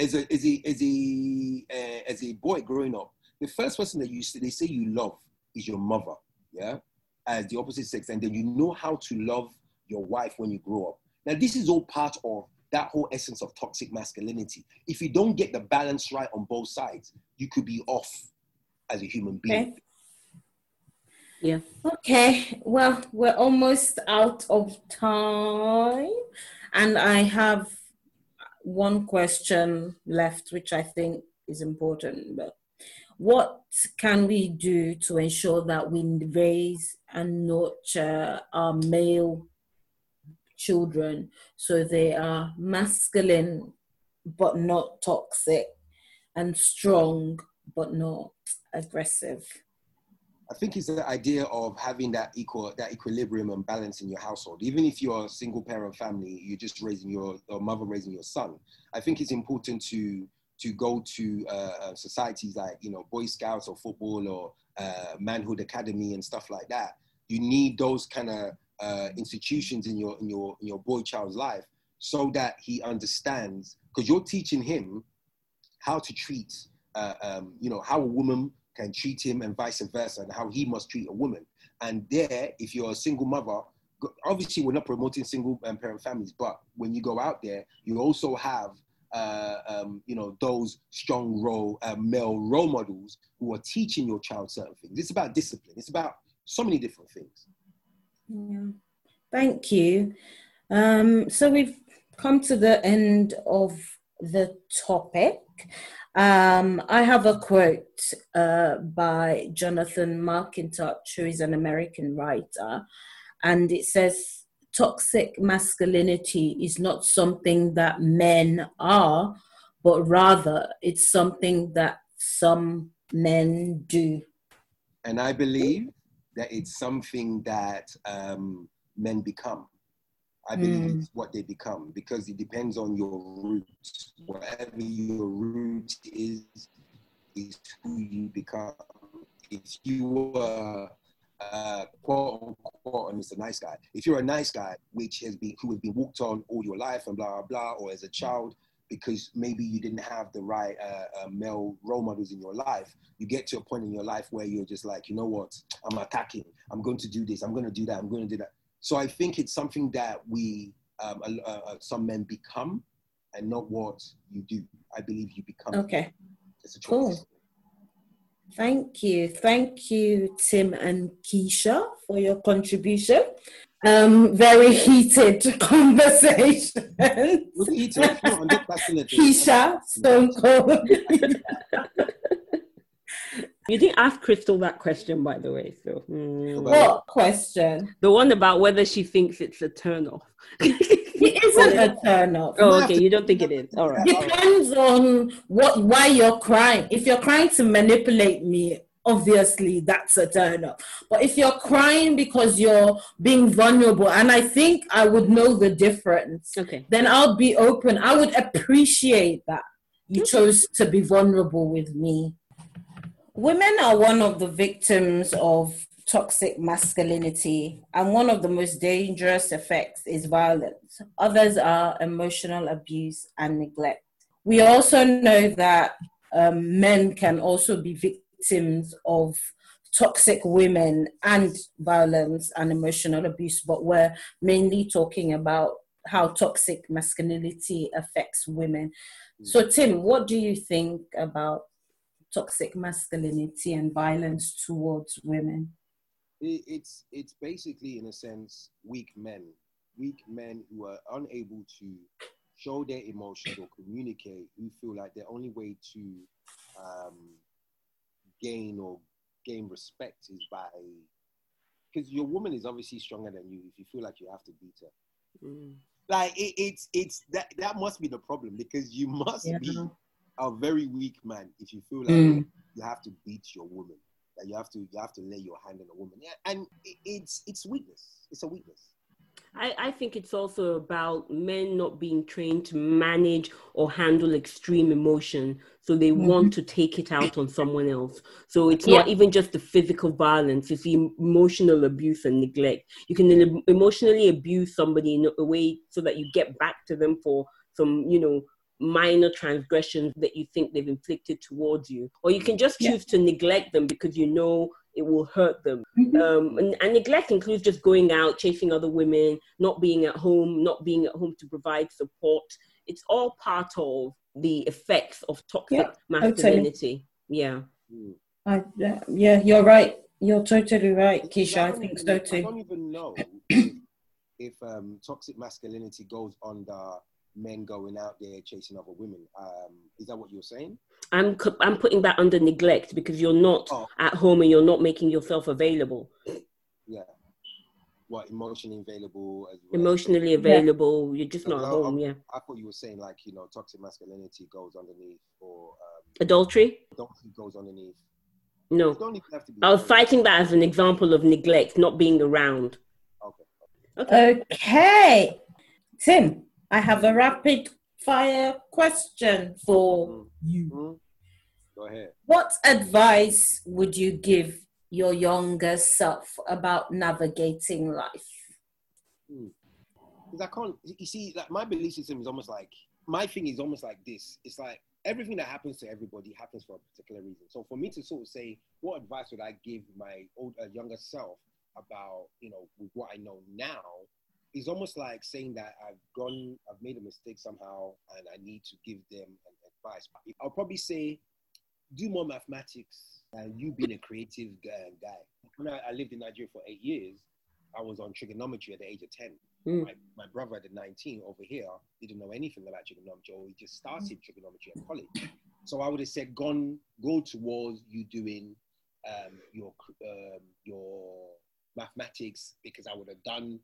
As a as a as a uh, as a boy growing up the first person that you they say you love is your mother yeah as the opposite sex. And then you know how to love your wife when you grow up. Now this is all part of that whole essence of toxic masculinity. If you don't get the balance right on both sides you could be off as a human being. Okay. Yeah. Okay, well, we're almost out of time, and I have one question left, which I think is important. But what can we do to ensure that we raise and nurture our male children so they are masculine but not toxic and strong but not aggressive? I think it's the idea of having that equal that equilibrium and balance in your household. Even if you're a single parent family, you're just raising your or mother raising your son. I think it's important to to go to uh, uh, societies like you know Boy Scouts or football or uh, Manhood Academy and stuff like that. You need those kind of uh, institutions in your in your in your boy child's life so that he understands because you're teaching him how to treat uh, um, you know how a woman can treat him and vice versa and how he must treat a woman and there if you're a single mother obviously we're not promoting single um, parent families but when you go out there you also have uh, um, you know those strong role uh, male role models who are teaching your child certain things it's about discipline it's about so many different things Yeah. Thank you. Um, so we've come to the end of the topic. Um, I have a quote uh, by Jonathan McIntosh, who is an American writer, and it says, Toxic masculinity is not something that men are, but rather it's something that some men do. and i believe that it's something that um, men become I believe Mm. what they become because it depends on your root. Whatever your root is, is who you become. If you were uh, quote unquote, and it's a nice guy. If you're a nice guy, which has been who has been walked on all your life and blah blah blah, or as a child, because maybe you didn't have the right uh, uh, male role models in your life, you get to a point in your life where you're just like, you know what, I'm attacking. I'm going to do this. I'm going to do that. I'm going to do that. So I think it's something that we, um, uh, uh, some men become, and not what you do. I believe you become. Okay. It's a choice. Cool. Thank you. Thank you, Tim and Keysha, for your contribution. Um, very heated conversation. Was it heated? No, I'm just fascinated. Keysha, Stone Cold. You didn't ask Crystal that question, by the way. So hmm. what question? the one about whether she thinks it's a turn off. It isn't a turn off. oh, okay. You don't think it is. All right. Depends on what why you're crying. If you're crying to manipulate me, obviously that's a turn up. But if you're crying because you're being vulnerable, and I think I would know the difference, Okay. then I'll be open. I would appreciate that you chose to be vulnerable with me. Women are one of the victims of toxic masculinity, and one of the most dangerous effects is violence. Others are emotional abuse and neglect. We also know that um, men can also be victims of toxic women and violence and emotional abuse, but we're mainly talking about how toxic masculinity affects women. So, Tim, what do you think about toxic masculinity and violence towards women? it's it's basically in a sense weak men weak men who are unable to show their emotions or communicate who feel like the only way to um, gain or gain respect is by because your woman is obviously stronger than you if you feel like you have to beat her like it, it's it's that that must be the problem because you must Yeah. be a very weak man if you feel like Mm. you have to beat your woman that you have to you have to lay your hand on a woman yeah and it, it's it's weakness it's a weakness I, I think it's also about men not being trained to manage or handle extreme emotion. So they want to take it out on someone else. So it's not even just the physical violence, it's the emotional abuse and neglect. You can emotionally abuse somebody in a way so that you get back to them for some, you know, minor transgressions that you think they've inflicted towards you. Or you can just choose to neglect them because you know it will hurt them. Um, and, and neglect includes just going out, chasing other women, not being at home, not being at home to provide support. It's all part of the effects of toxic Yeah, totally. masculinity. Yeah. I, yeah, yeah, you're right. You're totally right, Keysha. I don't think even- so I too. don't even know if, if um, toxic masculinity goes under men going out there chasing other women. Um, is that what you're saying? I'm, cu- I'm putting that under neglect because you're not Oh. at home and you're not making yourself available. Yeah. What emotionally available as well? Emotionally available, you're just not at home. um, Yeah. I thought you were saying like you know toxic masculinity goes underneath or um, Adultery? don't goes underneath. No. You don't even have to be. I was fighting that as an example of neglect, not being around. Okay. Okay. Okay. Tim, I have a rapid fire question for you. Mhm. Go ahead. What advice would you give your younger self about navigating life? Because I can't, you see, like my belief system is almost like, my thing is almost like this. It's like everything that happens to everybody happens for a particular reason. So for me to sort of say, what advice would I give my old, uh, younger self about, you know, with what I know now, is almost like saying that I've gone, I've made a mistake somehow, and I need to give them an advice. I'll probably say, do more mathematics and you being a creative guy. guy. When I, I lived in Nigeria for eight years, I was on trigonometry at the age of 10. Mm. My, my brother at the 19 over here didn't know anything about trigonometry or he just started trigonometry at college. So I would have said, gone, go towards you doing um, your, um, your mathematics because I would have done,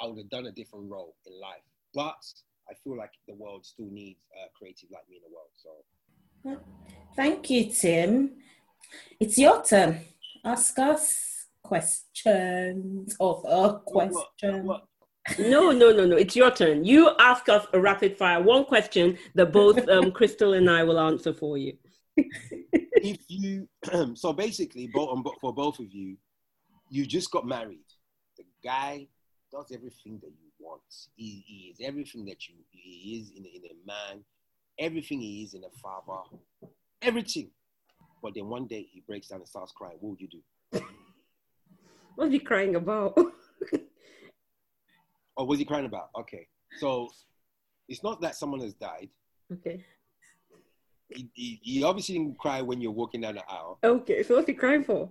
I would have done a different role in life. But I feel like the world still needs a creative like me in the world. So Thank you, Tim. It's your turn. Ask us questions or a question. What- No, no, no, no. It's your turn. You ask us a rapid fire one question that both um, Crystal and I will answer for you. if you so basically both for both of you you just got married the guy does everything that you want he, he is everything that you he is in, in a man everything he is in a father everything but then one day he breaks down and starts crying what would you do What are you crying about? or was he crying about okay so it's not that someone has died. Okay. He, he, he obviously didn't cry when you're walking down the aisle, Okay. So what's he crying for?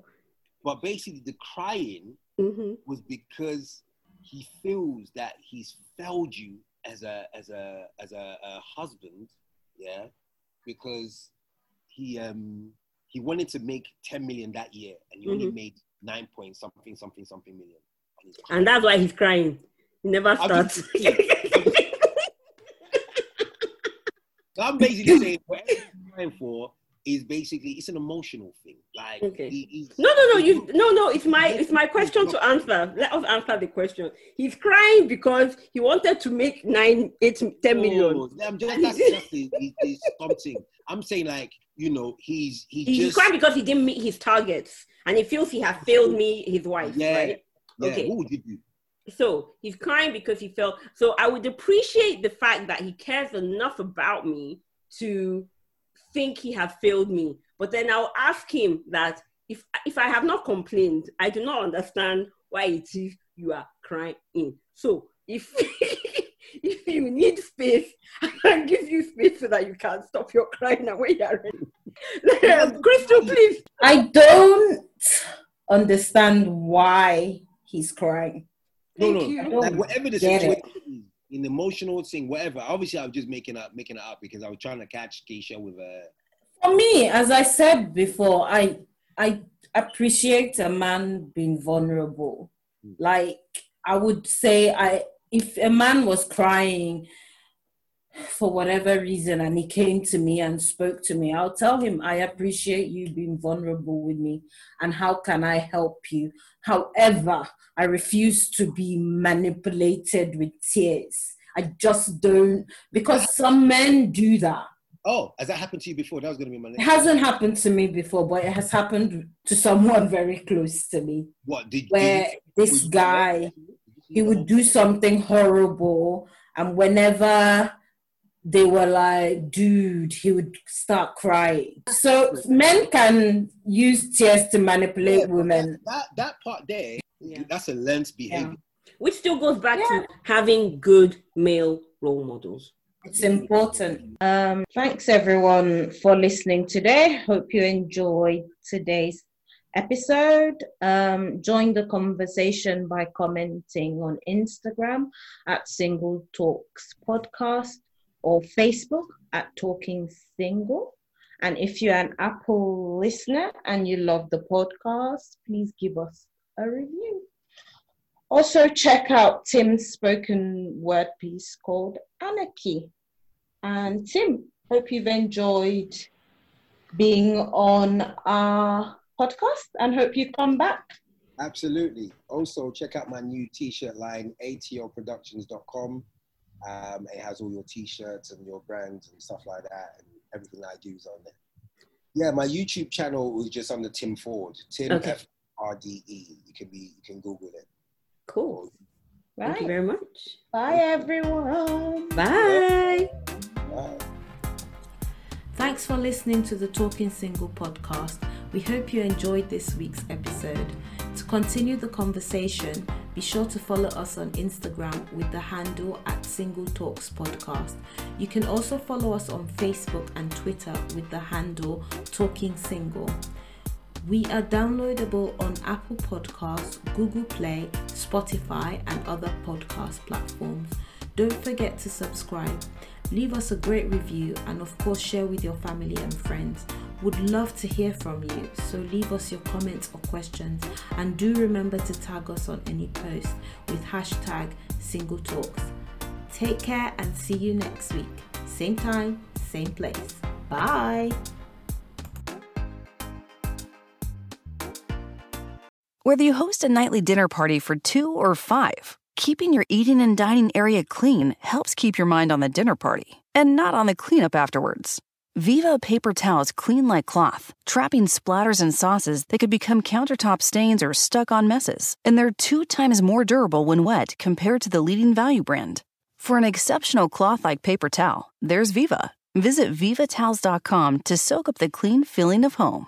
but basically the crying Mm-hmm. was because he feels that he's failed you as a as a as a, a husband, yeah, because he um he wanted to make 10 million that year and he only Mhm. made nine point something something something million. And And that's why he's crying. He never starts. So I'm basically saying whatever he's crying for is basically it's an emotional thing. Like Okay. he, No, no, no. You no, no. It's my it's my question to answer. Let us answer the question. He's crying because he wanted to make nine, eight, ten million. I'm just, that's just something. I'm saying like you know he's he He's just crying because he didn't meet his targets, and he feels he has failed me, his wife. yeah, Right. yeah. Okay. What would you do? So he's crying because he felt. So I would appreciate the fact that he cares enough about me to think he has failed me. But then I'll ask him that if if I have not complained, I do not understand why it is you are crying. So if if you need space, I can give you space so that you can stop your crying and when you're ready. Crystal, please. I don't understand why he's crying. No, no, you. I don't like whatever the situation it. is, an emotional thing, whatever. Obviously, I was just making up making it up because I was trying to catch Keysha with a. For me, as I said before, I I appreciate a man being vulnerable. Hmm. Like I would say, I if a man was crying for whatever reason and he came to me and spoke to me, I'll tell him I appreciate you being vulnerable with me and how can I help you. However, I refuse to be manipulated with tears. I just don't because some men do that. Oh, has that happened to you before? That was going to be my It hasn't happened to me before, but it has happened to someone very close to me. What did, Where did you, this guy, did you see he would do something horrible, and whenever they were like, dude, he would start crying. So men can use tears to manipulate but women. That, that that part there, Yeah. that's a learned behavior. Which still goes back Yeah. to having good male role models. It's important. Um, thanks everyone for listening today. Hope you enjoyed today's episode. Um, join the conversation by commenting on Instagram at Single Talks Podcast or Facebook at Talking Single. And if you're an Apple listener and you love the podcast, please give us a review. Also, check out Tim's spoken word piece called Anarchy. And Tim, hope you've enjoyed being on our podcast and hope you come back. Absolutely. Also, check out my new t-shirt line, atlproductions.com. Um, it has all your t-shirts and your brands and stuff like that, and everything I do is on there. Yeah, my YouTube channel was just under Tim Ford, Tim Okay. F R D E. You can be, you can Google it. Cool. Thank you very much. Bye, everyone. Bye. Bye. Thanks for listening to the Talking Single podcast. We hope you enjoyed this week's episode. Continue the conversation, be sure to follow us on Instagram with the handle at Single Talks Podcast. You can also follow us on Facebook and Twitter with the handle Talking Single. We are downloadable on Apple Podcasts, Google Play, Spotify, and other podcast platforms. Don't forget to subscribe. Leave us a great review and, of course, share with your family and friends. Would love to hear from you, so leave us your comments or questions. And do remember to tag us on any post with hashtag Single Talks. Take care and see you next week. Same time, same place. Bye. Whether you host a nightly dinner party for two or five, keeping your eating and dining area clean helps keep your mind on the dinner party and not on the cleanup afterwards. Viva paper towels clean like cloth, trapping splatters and sauces that could become countertop stains or stuck on messes. And they're two times more durable when wet compared to the leading value brand. For an exceptional cloth like paper towel, there's Viva. Visit vivatowels.com to soak up the clean feeling of home.